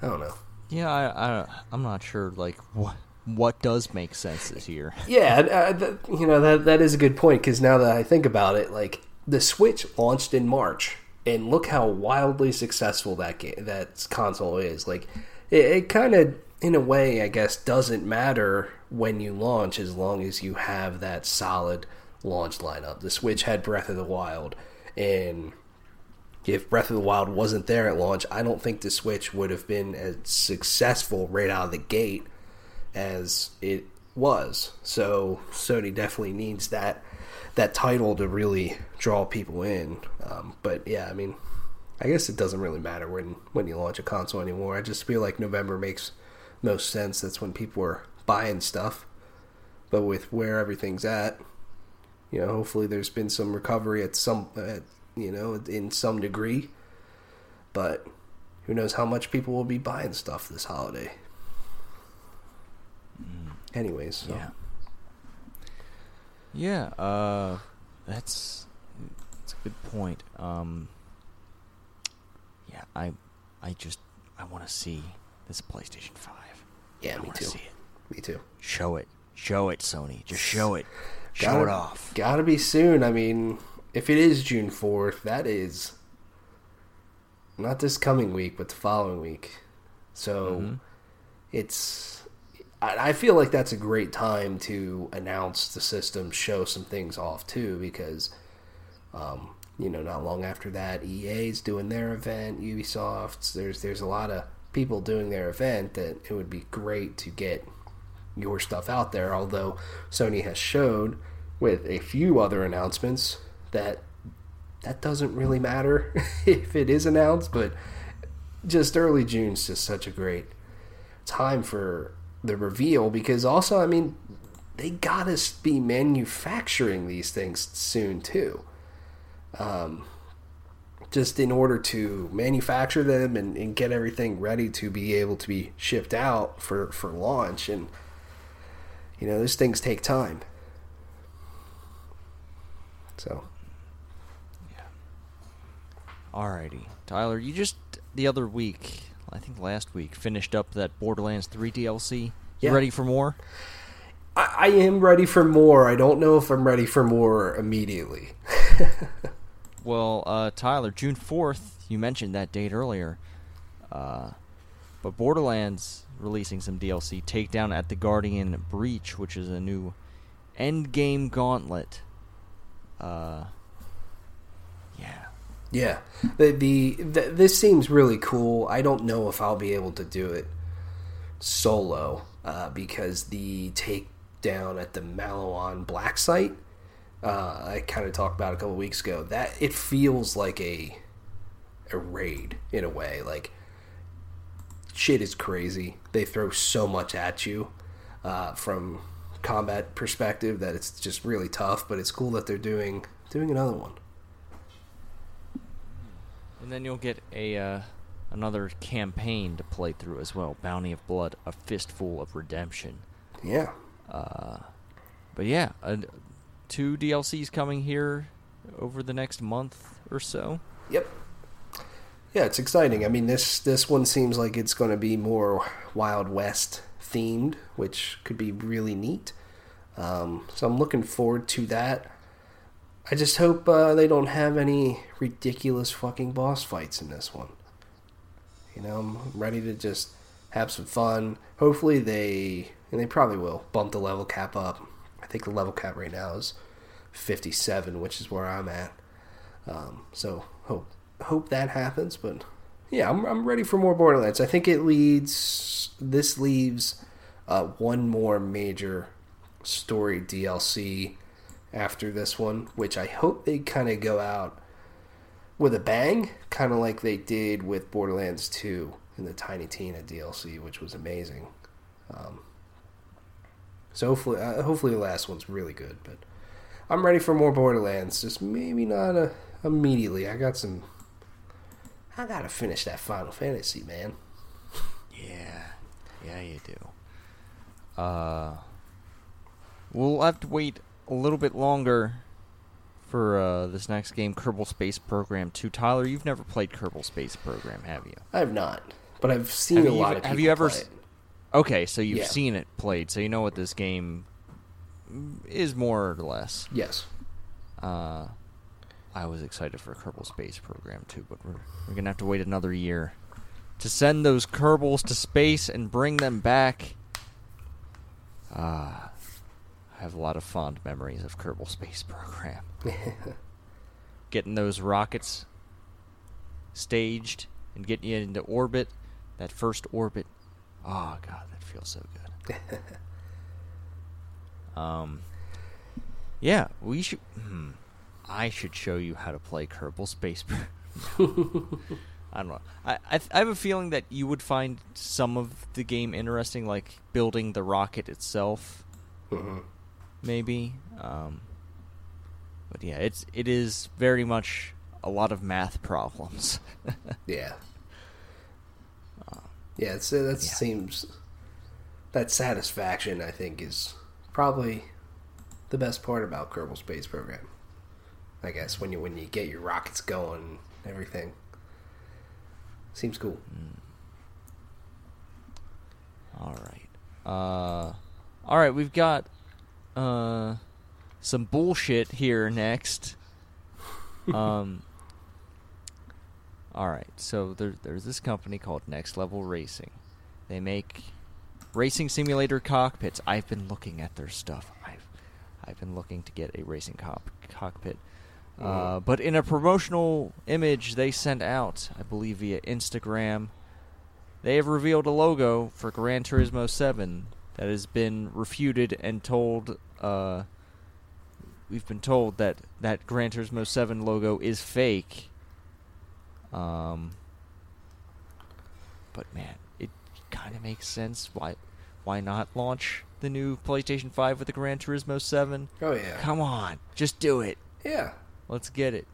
I don't know. Yeah, I, I I'm not sure like what what does make sense this year. Yeah, uh, you know that that is a good point because now that I think about it, like the Switch launched in March, and look how wildly successful that game, that console is. Like, it, it kind of, in a way, I guess, doesn't matter when you launch as long as you have that solid launch lineup. The Switch had Breath of the Wild, and if Breath of the Wild wasn't there at launch, I don't think the Switch would have been as successful right out of the gate as it was. So Sony definitely needs that that title to really draw people in. Um, but yeah, I mean, I guess it doesn't really matter when when you launch a console anymore. I just feel like November makes most sense. That's when people are buying stuff. But with where everything's at, you know, hopefully there's been some recovery at some, at, you know, in some degree. But who knows how much people will be buying stuff this holiday. Anyways, so. Yeah. Yeah, uh that's that's a good point. Um Yeah, I I just I want to see this PlayStation 5. Yeah, I too. see it. Me too. Show it. Show it, Sony. Just show it. Show Gotta- it off. Gotta be soon. I mean, if it is June 4th, that is not this coming week, but the following week. So Mhm. it's. I I feel like that's a great time to announce the system, show some things off too, because, um, you know, not long after that, EA's doing their event, Ubisoft's. There's there's a lot of people doing their event that it would be great to get your stuff out there. Although Sony has showed with a few other announcements that that doesn't really matter if it is announced, but just early June's just such a great time for the reveal because also, I mean, they gotta be manufacturing these things soon too. Um, just in order to manufacture them and, and get everything ready to be able to be shipped out for, for launch and you know those things take time so Yeah. Alrighty. Tyler, you just the other week, I think last week, finished up that Borderlands 3 DLC. You Yeah. ready for more? I, I am ready for more i don't know if i'm ready for more immediately Well, uh, Tyler, June 4th, you mentioned that date earlier. Uh, but Borderlands releasing some DLC Takedown at the Guardian Breach, which is a new endgame gauntlet. Uh, Yeah, the, the, the this seems really cool. I don't know if I'll be able to do it solo uh, because the takedown at the Maliwan Black site uh, I kind of talked about a couple weeks ago. That it feels like a a raid in a way. Like shit is crazy. They throw so much at you uh, from combat perspective that it's just really tough. But it's cool that they're doing doing another one. And then you'll get a uh, another campaign to play through as well. Bounty of Blood, a fistful of redemption. Yeah. Uh, but yeah, uh, two DLCs coming here over the next month or so. Yep. Yeah, it's exciting. I mean, this this one seems like it's going to be more Wild West themed, which could be really neat. Um, so I'm looking forward to that. I just hope uh, they don't have any ridiculous fucking boss fights in this one. You know, I'm ready to just have some fun. Hopefully they, and they probably will, bump the level cap up. I think the level cap right now is 57, which is where I'm at. Um, so hope hope that happens. But yeah, I'm I'm ready for more Borderlands. I think it leads. This leaves uh, one more major story DLC after this one, which I hope they kind of go out with a bang, kind of like they did with Borderlands 2 in the Tiny Tina DLC, which was amazing. Um, so hopefully, uh, hopefully the last one's really good. But I'm ready for more Borderlands. Just maybe not uh, immediately. I got some. I gotta finish that Final Fantasy, man. Yeah, yeah, you do. Uh, we'll have to wait a little bit longer for uh, this next game, Kerbal Space Program 2. Tyler, you've never played Kerbal Space Program, have you? I have not, but I've seen Have a you lot of have you ever s-. Okay, so you've Yeah. seen it played, so you know what this game is more or less. Yes. Uh, I was excited for Kerbal Space Program too, but we're we're gonna have to wait another year to send those Kerbals to space and bring them back. Ah, I have a lot of fond memories of Kerbal Space Program. Getting those rockets staged and getting you into orbit, that first orbit. Oh god, that feels so good. Um, yeah, we should. Hmm, I should show you how to play Kerbal Space. Pro- I don't know. I I, th- I have a feeling that you would find some of the game interesting, like building the rocket itself, Mhm. maybe. Um, but yeah, it's it is very much a lot of math problems. Yeah. Yeah, it's, uh, that yeah. seems that satisfaction. I think is probably the best part about Kerbal Space Program. I guess when you when you get your rockets going, and everything seems cool. All right. Uh, all right. We've got uh some bullshit here next. Um. All right. So there, there's this company called Next Level Racing. They make racing simulator cockpits. I've been looking at their stuff. I've I've been looking to get a racing cop- cockpit. Uh, but in a promotional image they sent out, I believe via Instagram, they have revealed a logo for Gran Turismo 7 that has been refuted and told. Uh, we've been told that that Gran Turismo 7 logo is fake. Um, but man, it kind of makes sense. Why, why not launch the new PlayStation 5 with the Gran Turismo 7? Oh yeah, Come on, just do it. yeah. Let's get it.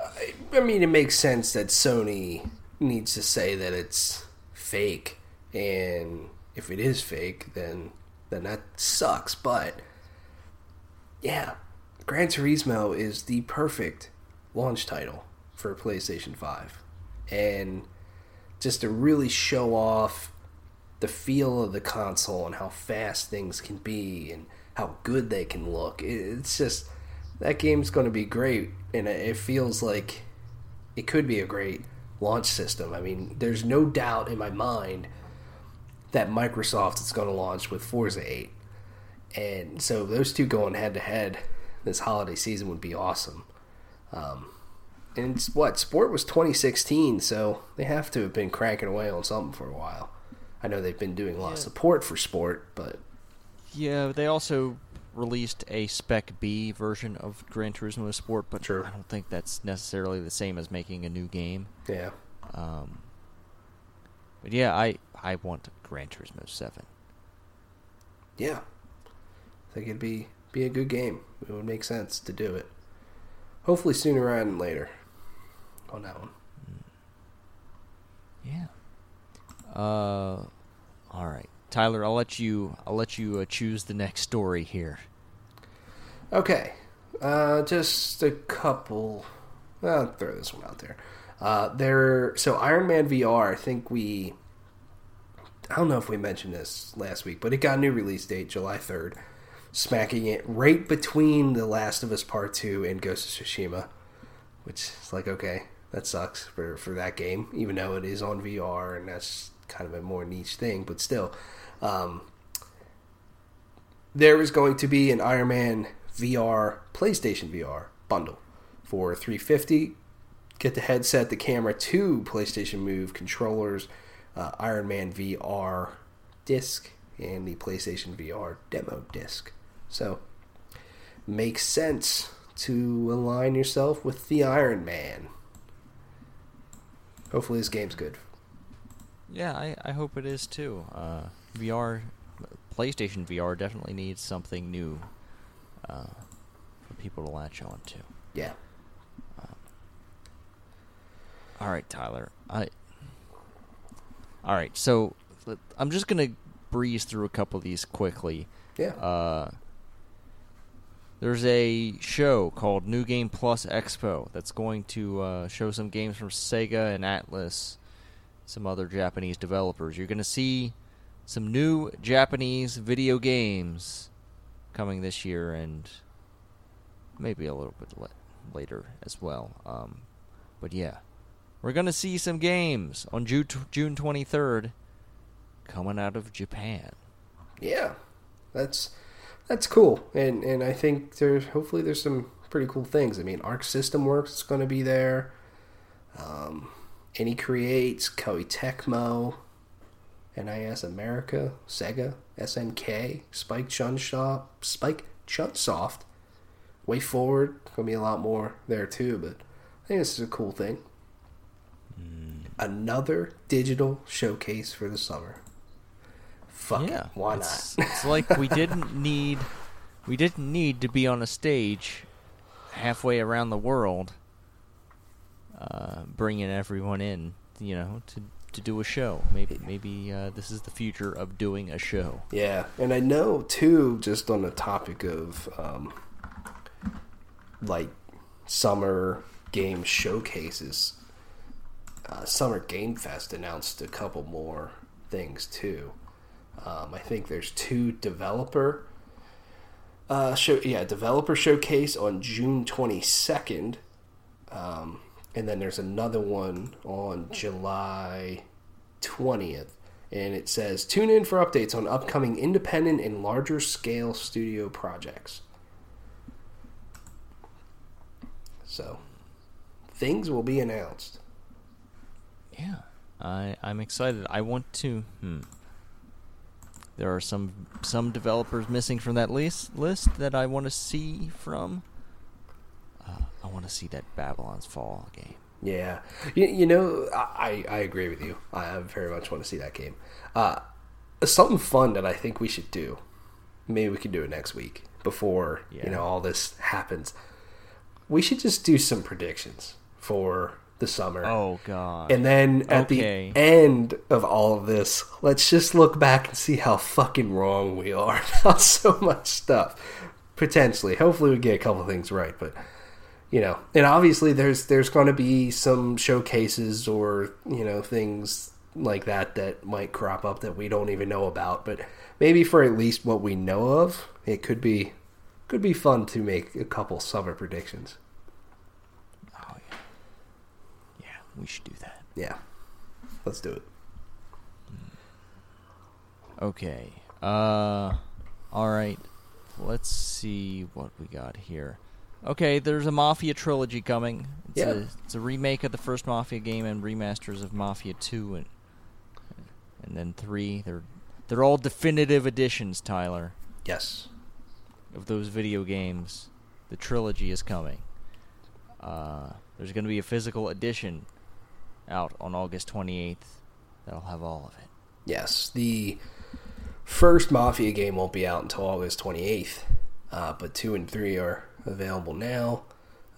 I, I mean, it makes sense that Sony needs to say that it's fake, and if it is fake, then then that sucks. But yeah, Gran Turismo is the perfect launch title for PlayStation Five, and just to really show off the feel of the console and how fast things can be and how good they can look. It's just that game's going to be great, and it feels like it could be a great launch system. I mean, there's no doubt in my mind that Microsoft is going to launch with Forza 8, and so those two going head to head this holiday season would be awesome. Um, and what sport was 2016, so they have to have been cranking away on something for a while. I know they've been doing a lot of support for sport, but Yeah, they also released a Spec B version of Gran Turismo Sport, but Sure. I don't think that's necessarily the same as making a new game. yeah, Um, but yeah, I I want Gran Turismo Seven. yeah, I think it'd be be a good game. It would make sense to do it. Hopefully sooner rather than later on that one. Yeah. Uh, all right, Tyler. I'll let you. I'll let you uh, choose the next story here. Okay, uh, just a couple. I'll throw this one out there. Uh, there. So Iron Man VR. I think we. I don't know if we mentioned this last week, but it got a new release date, July third, smacking it right between The Last of Us Part Two and Ghost of Tsushima, which is like okay, that sucks for for that game, even though it is on VR and that's kind of a more niche thing, but still. Um, there is going to be an Iron Man VR PlayStation VR bundle for 350. Get the headset, the camera, two PlayStation Move controllers, uh, Iron Man VR disc, and the PlayStation VR demo disc. So makes sense to align yourself with the Iron Man. Hopefully this game's good. Yeah, I, I hope it is too. Uh, VR, PlayStation VR definitely needs something new uh, for people to latch on to. Yeah. All right, Tyler. I. All right, so I'm just gonna breeze through a couple of these quickly. Yeah. Uh, there's a show called New Game Plus Expo that's going to uh, show some games from Sega and Atlus, some other Japanese developers. You're going to see some new Japanese video games coming this year and maybe a little bit le- later as well. Um, but yeah, we're going to see some games on June, June 23rd coming out of Japan. Yeah, that's that's cool, and and I think there's hopefully there's some pretty cool things. I mean, Arc System Works is going to be there. Um, Inti Creates, Koei Tecmo, NIS America, Sega, SNK, Spike Chunsoft, Spike Chunsoft. WayForward, gonna be a lot more there too. But I think this is a cool thing. Another digital showcase for the summer. Fuck yeah, it, why it's, not? it's like we didn't need we didn't need to be on a stage halfway around the world, uh, bringing everyone in, you know, to to do a show. Maybe maybe uh, this is the future of doing a show. Yeah, and I know too, just on the topic of um, like summer game showcases, uh, Summer Game Fest announced a couple more things too. Um, I think there's two developer uh, show, yeah, developer showcase on June 22nd, um, and then there's another one on July 20th. And it says, tune in for updates on upcoming independent and larger scale studio projects. So, things will be announced. Yeah, I I'm excited. I want to. Hmm. There are some some developers missing from that list list that I want to see from. Want to see that Babylon's Fall game. Yeah, you, you know, I, I agree with you. I very much want to see that game. Uh, something fun that I think we should do. Maybe we can do it next week before Yeah. you know all this happens. We should just do some predictions for the summer. Oh God! And then at Okay. the end of all of this, let's just look back and see how fucking wrong we are about so much stuff. Potentially, hopefully, we get a couple things right, but you know, and obviously, there's there's going to be some showcases or you know things like that that might crop up that we don't even know about. But maybe for at least what we know of, it could be could be fun to make a couple summer predictions. Oh yeah, yeah, we should do that. Yeah, let's do it. Okay. Uh, all right. Let's see what we got here. Okay, there's a Mafia trilogy coming. It's, Yeah. a, it's a remake of the first Mafia game and remasters of Mafia 2 and and then 3. They're they're all definitive editions, Tyler, Yes. of those video games. The trilogy is coming. Uh, there's going to be a physical edition out on August 28th that'll have all of it. Yes. The first Mafia game won't be out until August 28th, uh, but 2 and 3 are available now.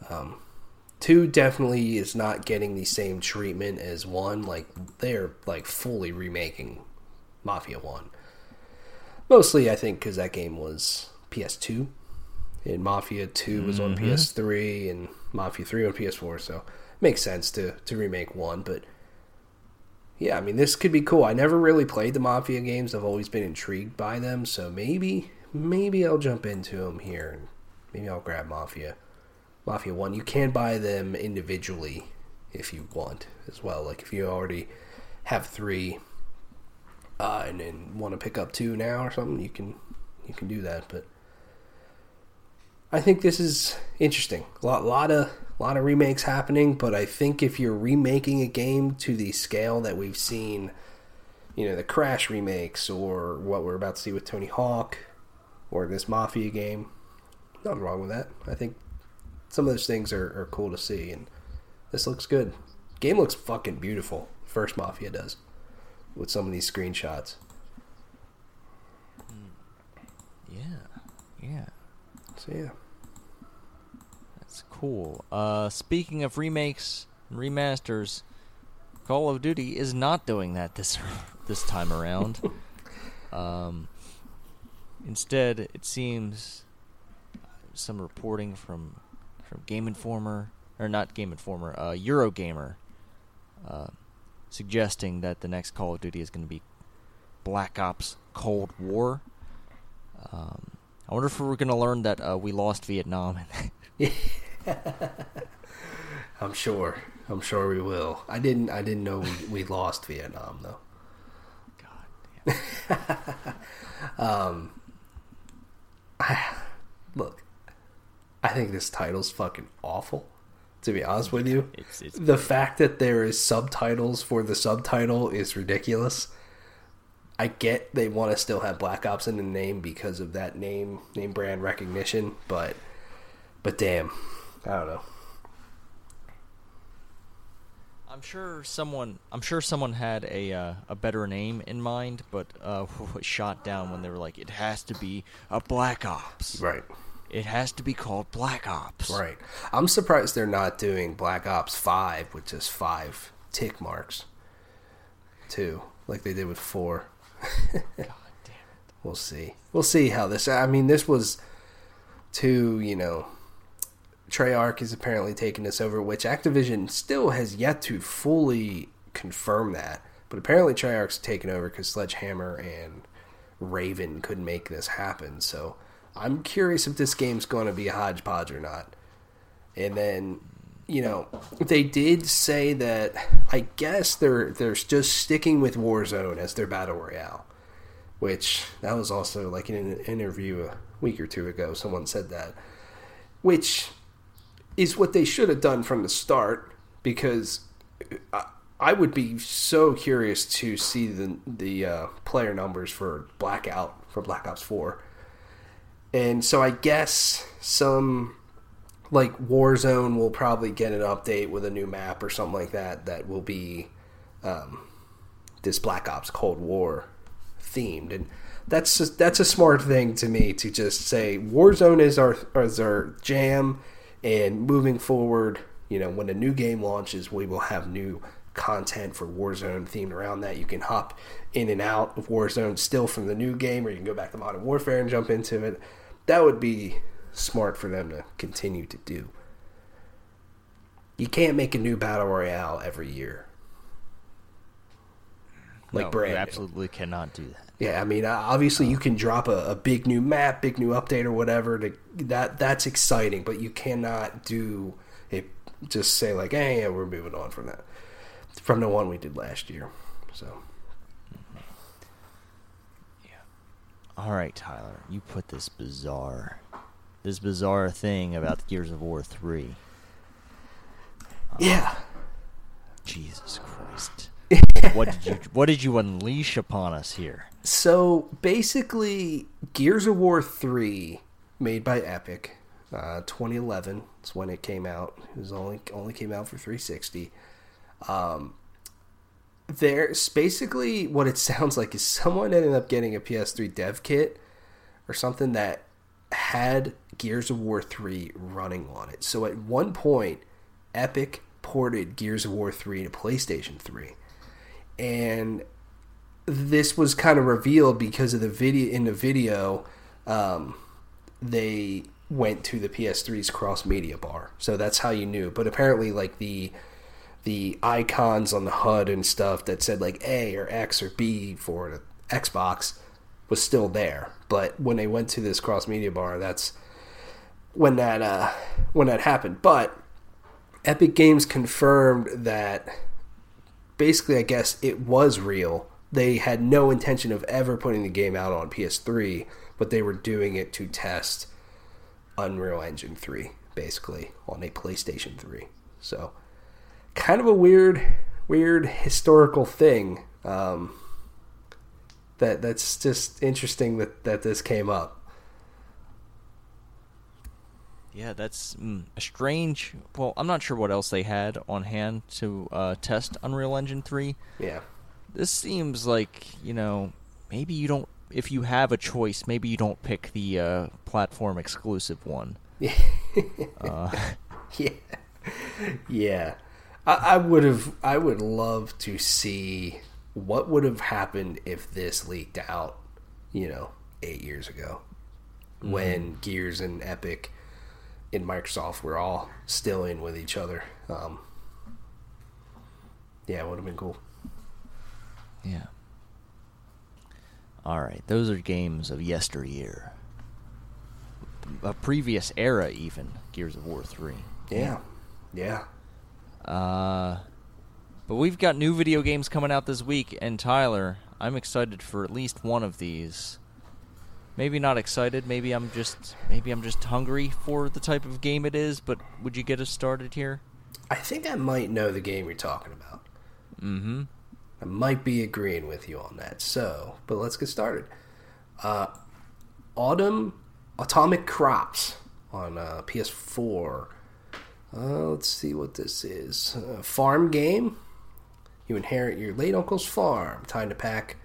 Um, 2 definitely is not getting the same treatment as 1. Like, they're, like, fully remaking Mafia 1. Mostly, I think, because that game was PS2. And Mafia 2 was on PS3, and Mafia 3 on PS4, so it makes sense to, to remake 1, but yeah, I mean, this could be cool. I never really played the Mafia games. I've always been intrigued by them, so maybe, maybe I'll jump into them here, and maybe I'll grab Mafia, Mafia One. You can buy them individually if you want as well. Like if you already have three, uh, and then want to pick up two now or something, you can, you can do that. But I think this is interesting. A lot, lot of, lot of remakes happening, but I think if you're remaking a game to the scale that we've seen, you know, the Crash remakes or what we're about to see with Tony Hawk or this Mafia game, nothing wrong with that. I think some of those things are, are cool to see, and this looks good. Game looks fucking beautiful. First Mafia does with some of these screenshots. Yeah. Yeah. So yeah. That's cool. Uh, speaking of remakes and remasters, Call of Duty is not doing that this this time around. um, instead, it seems some reporting from from Game Informer or not Game Informer, uh, Eurogamer, uh, suggesting that the next Call of Duty is going to be Black Ops Cold War. Um, I wonder if we're going to learn that uh, we lost Vietnam. I'm sure. I'm sure we will. I didn't. I didn't know we, we lost Vietnam though. God damn. Look, I think this title's fucking awful. To be honest with you, It's it's the fact that there is subtitles for the subtitle is ridiculous. I get they want to still have Black Ops in the name because of that name name brand recognition, but but damn, I don't know. I'm sure someone I'm sure someone had a uh, a better name in mind, but uh, was shot down when they were like, it has to be a Black Ops. Right. It has to be called Black Ops. Right. I'm surprised they're not doing Black Ops 5 with just five tick marks, too, like they did with 4. God damn it. We'll see. We'll see how this. I mean, this was to you know, Treyarch is apparently taking this over, which Activision still has yet to fully confirm that. But apparently, Treyarch's taken over because Sledgehammer and Raven couldn't make this happen. So I'm curious if this game's going to be a hodgepodge or not. And then, you know, they did say that I guess they're they're just sticking with Warzone as their battle royale which that was also like in an interview a week or two ago someone said that which is what they should have done from the start because I, I would be so curious to see the the uh, player numbers for blackout for black ops 4 and so i guess some like warzone will probably get an update with a new map or something like that that will be um, this black ops cold war themed. And that's just, that's a smart thing to me to just say Warzone is our is our jam. And moving forward you know when a new game launches we will have new content for Warzone themed around that you can hop in and out of Warzone still from the new game or you can go back to Modern Warfare and jump into it that would be smart for them to continue to do you can't make a new battle royale every year like no, brand you new. absolutely cannot do that. Yeah, I mean, obviously you can drop a, a big new map, big new update or whatever. To that that's exciting, but you cannot do it. Just say like, "Hey, yeah, we're moving on from that, from the one we did last year." So Yeah. All right, Tyler, you put this bizarre, this bizarre thing about Gears of War three. Yeah. Jesus Christ! what did you What did you unleash upon us here? So basically, Gears of War 3, made by Epic, uh, 2011 is when it came out. It was only only came out for 360. Um, there's basically what it sounds like is someone ended up getting a PS3 dev kit or something that had Gears of War 3 running on it. So at one point, Epic ported Gears of War 3 to PlayStation 3. And this was kind of revealed because of the video in the video um, they went to the PS3's cross media bar. So that's how you knew. But apparently like the the icons on the HUD and stuff that said like A or X or B for Xbox was still there. But when they went to this cross media bar, that's when that uh, when that happened. But Epic Games confirmed that basically, I guess it was real. They had no intention of ever putting the game out on PS3, but they were doing it to test Unreal Engine 3, basically, on a PlayStation 3. So, kind of a weird, weird historical thing. Um, that that's just interesting that that this came up. Yeah, that's mm, a strange. Well, I'm not sure what else they had on hand to uh, test Unreal Engine 3. Yeah. This seems like, you know, maybe you don't. If you have a choice, maybe you don't pick the uh, platform exclusive one. uh. Yeah. Yeah. I, I would have. I would love to see what would have happened if this leaked out. You know, eight years ago, mm-hmm. when Gears and Epic in Microsoft were all still in with each other. Um, yeah, it would have been cool. Yeah. All right, those are games of yesteryear, a previous era, even Gears of War three. Yeah, yeah. Uh, but we've got new video games coming out this week, and Tyler, I'm excited for at least one of these maybe not excited. Maybe I'm just maybe I'm just hungry for the type of game it is. But would you get us started here? I think I might know the game you're talking about. Mm-hmm. I might be agreeing with you on that. So, but let's get started. Uh, Autumn Atomicrops on uh, PS4. Uh, let's see what this is. Uh, farm game. You inherit your late uncle's farm. Time to pack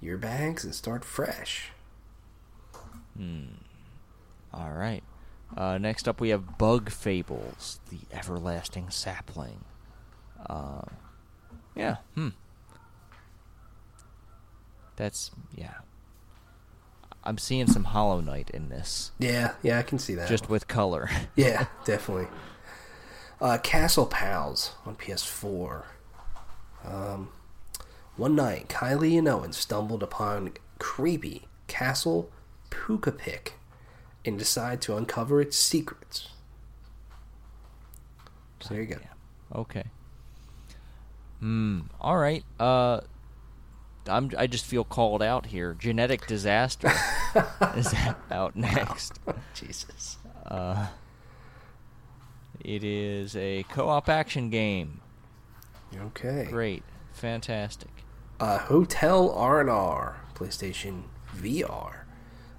your bags and start fresh. Hmm. All right. Uh, next up, we have Bug Fables, the Everlasting Sapling. Uh, yeah. Hmm. That's yeah. I'm seeing some Hollow Knight in this. Yeah, yeah, I can see that. Just with color. yeah, definitely. Uh, Castle Pals on PS4. Um, one night, Kylie and Owen stumbled upon creepy Castle Pukapik and decide to uncover its secrets. So there you go. Yeah. Okay. Hmm. All right. Uh, I'm. I just feel called out here. Genetic disaster is that out next. Oh, Jesus. Uh, it is a co-op action game. Okay. Great. Fantastic. Uh, Hotel R and R PlayStation VR.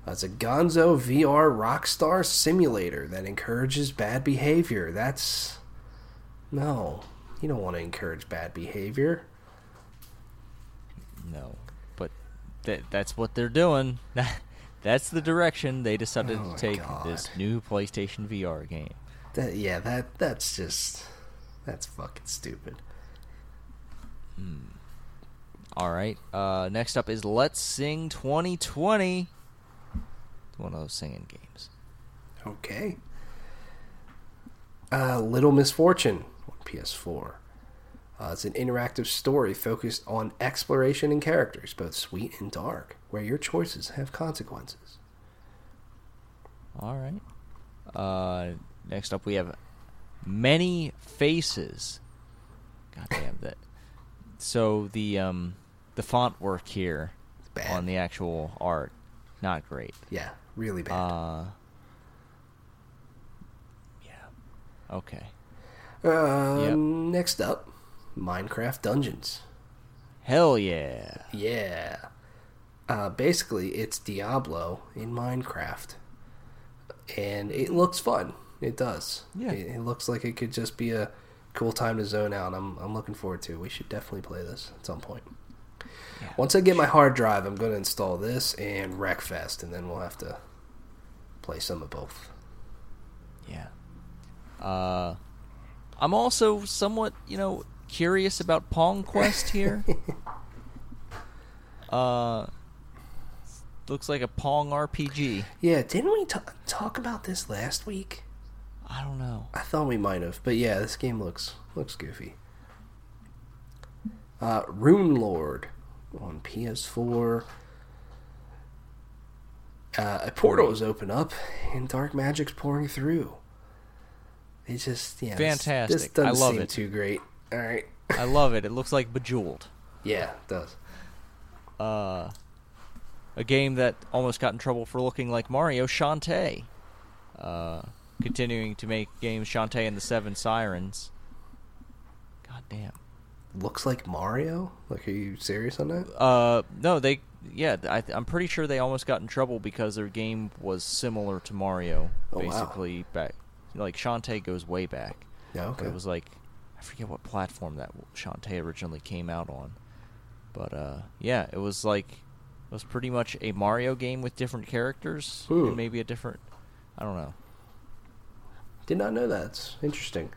It's a Gonzo VR Rockstar simulator that encourages bad behavior. That's. No. You don't want to encourage bad behavior. No. But th- that's what they're doing. that's the direction they decided oh to take God. this new PlayStation VR game. That, yeah, that that's just. That's fucking stupid. Hmm. All right. Uh, next up is Let's Sing 2020 one of those singing games. Okay. Uh, Little Misfortune on PS4. Uh, it's an interactive story focused on exploration and characters, both sweet and dark, where your choices have consequences. All right. Next up, we have Many Faces. God damn that. So the um, the font work here on the actual art, not great. Yeah really bad. Uh, Okay. Uh, Next up, Minecraft Dungeons. Hell yeah. Yeah. Uh, basically, it's Diablo in Minecraft. And it looks fun. It does. Yeah. It, it looks like it could just be a cool time to zone out. I'm, I'm looking forward to it. We should definitely play this at some point. Yeah. Once I get my hard drive, I'm going to install this and Wreckfest, and then we'll have to play some of both. Yeah. Uh, I'm also somewhat, you know, curious about Pong Quest here. uh, looks like a Pong RPG. Yeah, didn't we ta- talk about this last week? I don't know. I thought we might have, but yeah, this game looks looks goofy. Uh, Rune Lord on PS4. Uh, a portal is open up, and dark magic's pouring through. It's just yeah, this- This, Fantastic. doesn't I love it. too great. All right, I love it. It looks like Bejeweled. yeah, it does. Uh, a game that almost got in trouble for looking like Mario, Shantae. Uh, continuing to make games Shantae and the Seven Sirens. God damn. Looks like Mario. Like, are you serious on that? Uh, no, they. Yeah, I, I'm pretty sure they almost got in trouble because their game was similar to Mario. Oh, wow. basically, back like Shantae goes way back. Yeah, okay. it was like I forget what platform that Shantae originally came out on. But uh, yeah, it was like it was pretty much a Mario game with different characters and maybe a different. I don't know. Did not know that. It's interesting.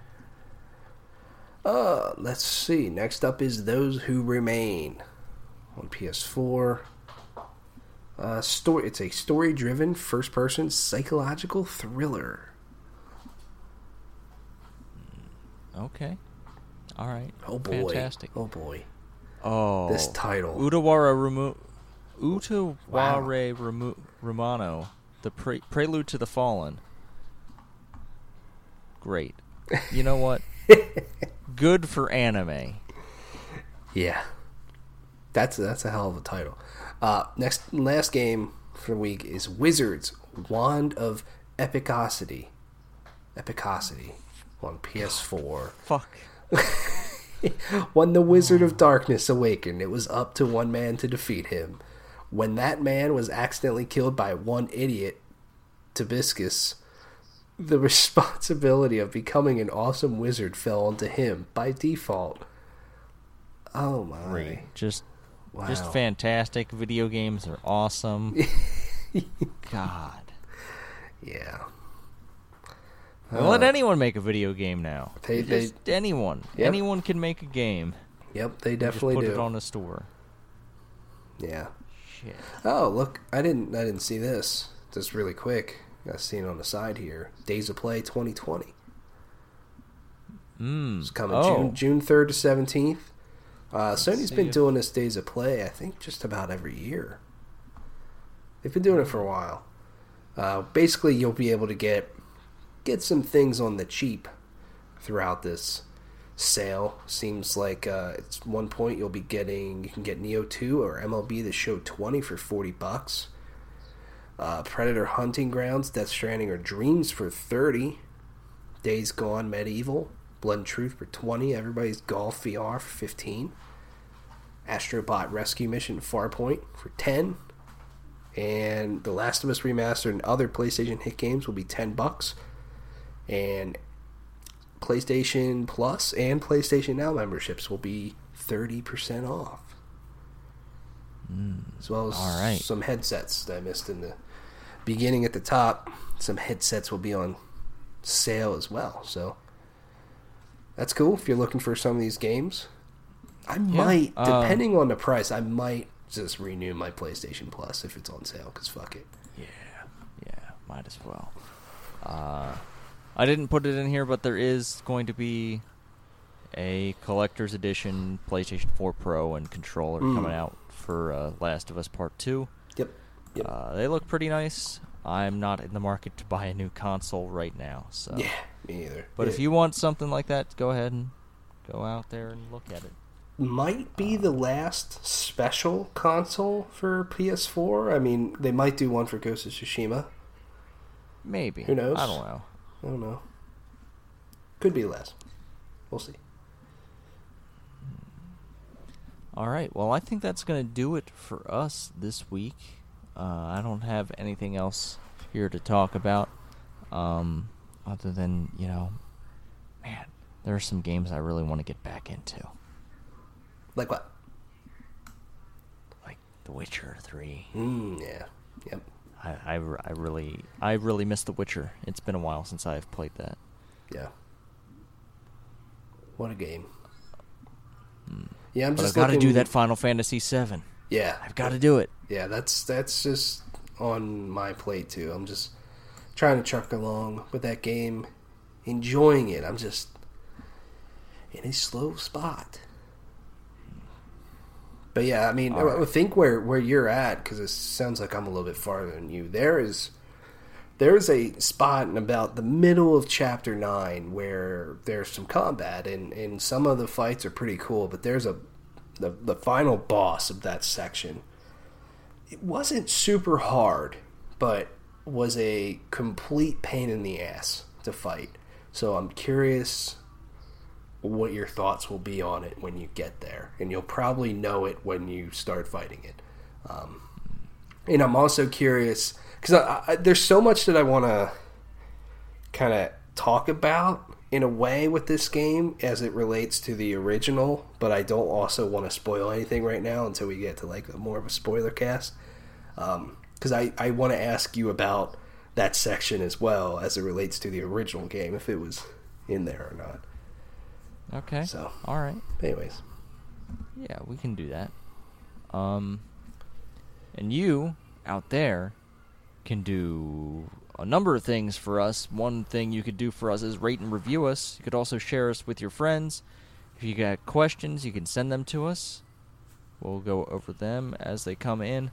Uh, let's see. Next up is Those Who Remain on PS4. Uh, story. It's a story-driven, first-person psychological thriller. Okay. All right. Oh boy! Fantastic. Oh boy! Oh, This title. Utawara Remu- Utaware Wow. Remu- Romano, the pre- prelude to the fallen. Great. You know what? Good for anime. Yeah, that's that's a hell of a title. Uh, next, last game for the week is Wizards Wand of Epicosity. Epicosity on PS4. Fuck. when the Wizard of Darkness awakened, it was up to one man to defeat him. When that man was accidentally killed by one idiot, Tibiscus, the responsibility of becoming an awesome wizard fell onto him by default. Oh my. Great. Just Wow. just fantastic. Video games are awesome. God. Yeah. Let Uh, anyone make a video game now. They- they- just anyone. Yep. Anyone can make a game. Yep, they definitely put do. it on a store. yeah. Shit. Oh, look, I didn't I didn't see this. Just really quick. I see it on the side here. Days of Play 2020. Mm. It's coming oh. June June third to seventeenth. Uh, Sony's been doing this Days of Play, I think, just about every year. They've been doing it for a while. Uh, basically, you'll be able to get get some things on the cheap throughout this sale. Seems like uh, it's one point you'll be getting you can get Nioh two or MLB The Show twenty for forty bucks. Uh, Predator Hunting Grounds, Death Stranding, or Dreams for thirty. Days Gone MediEvil, Blood and Truth for 20. Everybody's Golf VR for 15. Astrobot Rescue Mission Farpoint for 10. And The Last of Us Remastered and other PlayStation hit games will be 10 bucks. And PlayStation Plus and PlayStation Now memberships will be 30% off. As well as all right. some headsets that I missed in the beginning at the top. Some headsets will be on sale as well. So that's cool if you're looking for some of these games. I might, uh, depending on the price, I might just renew my PlayStation Plus if it's on sale. Cause fuck it. Yeah, yeah, might as well. Uh, I didn't put it in here, but there is going to be a collector's edition PlayStation 4 Pro and controller Mm. coming out for uh, Last of Us Part 2. Yep. Yep. Uh, they look pretty nice. I'm not in the market to buy a new console right now, so. yeah, me either. But Yeah. if you want something like that, go ahead and go out there and look at it. might be the last special console for PS4. I mean, they might do one for Ghost of Tsushima. Maybe. Who knows? I don't know. I don't know. Could be less. We'll see. All right. Well, I think that's going to do it for us this week. Uh, I don't have anything else here to talk about, um, other than you know, man, there are some games I really want to get back into, Like what? like The Witcher Three. Mm, yeah. Yep. I I really I really miss The Witcher. It's been a while since I've played that. Yeah. What a game. Yeah, I'm. But just I've got to do that Final Fantasy VII. Yeah, I've got to do it. yeah. That's that's just on my plate too. I'm just trying to truck along with that game, enjoying it. I'm just in a slow spot. But yeah, I mean, All I think where where you're at because it sounds like I'm a little bit farther than you. There is there is a spot in about the middle of chapter nine where there's some combat and and some of the fights are pretty cool. But there's a the the final boss of that section. It wasn't super hard, but was a complete pain in the ass to fight. So I'm curious what your thoughts will be on it when you get there, and you'll probably know it when you start fighting it. Um, and I'm also curious because I, I, there's so much that I want to kind of talk about in a way with this game as it relates to the original, but I don't also want to spoil anything right now until we get to like a more of a spoiler cast. Because I, I want to ask you about that section as well as it relates to the original game, if it was in there or not. Okay. So. All right. Anyways, Yeah, we can do that. Um, and you out there can do a number of things for us. One thing you could do for us is rate and review us. You could also share us with your friends. If you got questions, you can send them to us. We'll go over them as they come in.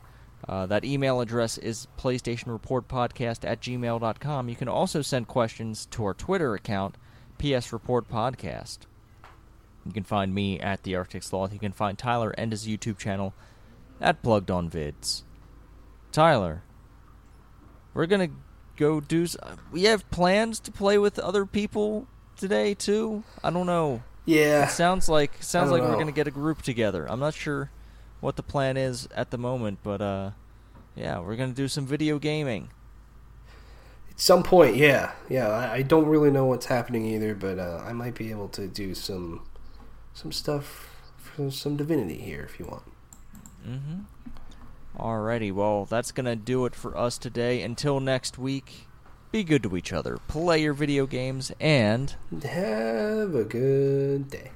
Uh, that email address is PlayStationReportPodcast at gmail.com. You can also send questions to our Twitter account, PS Report Podcast. You can find me at the Arctic Sloth. You can find Tyler and his YouTube channel at Plugged On Vids. Tyler, we're gonna go do. s- We have plans to play with other people today too. I don't know. yeah, It sounds like sounds like we're gonna get a group together. I'm not sure what the plan is at the moment, but uh, yeah, we're gonna do some video gaming. at some point, yeah, yeah. I, I don't really know what's happening either, but uh, I might be able to do some some stuff for some divinity here if you want. Mm-hmm. Alrighty, well, that's gonna do it for us today. Until next week, be good to each other, play your video games, and Have a good day.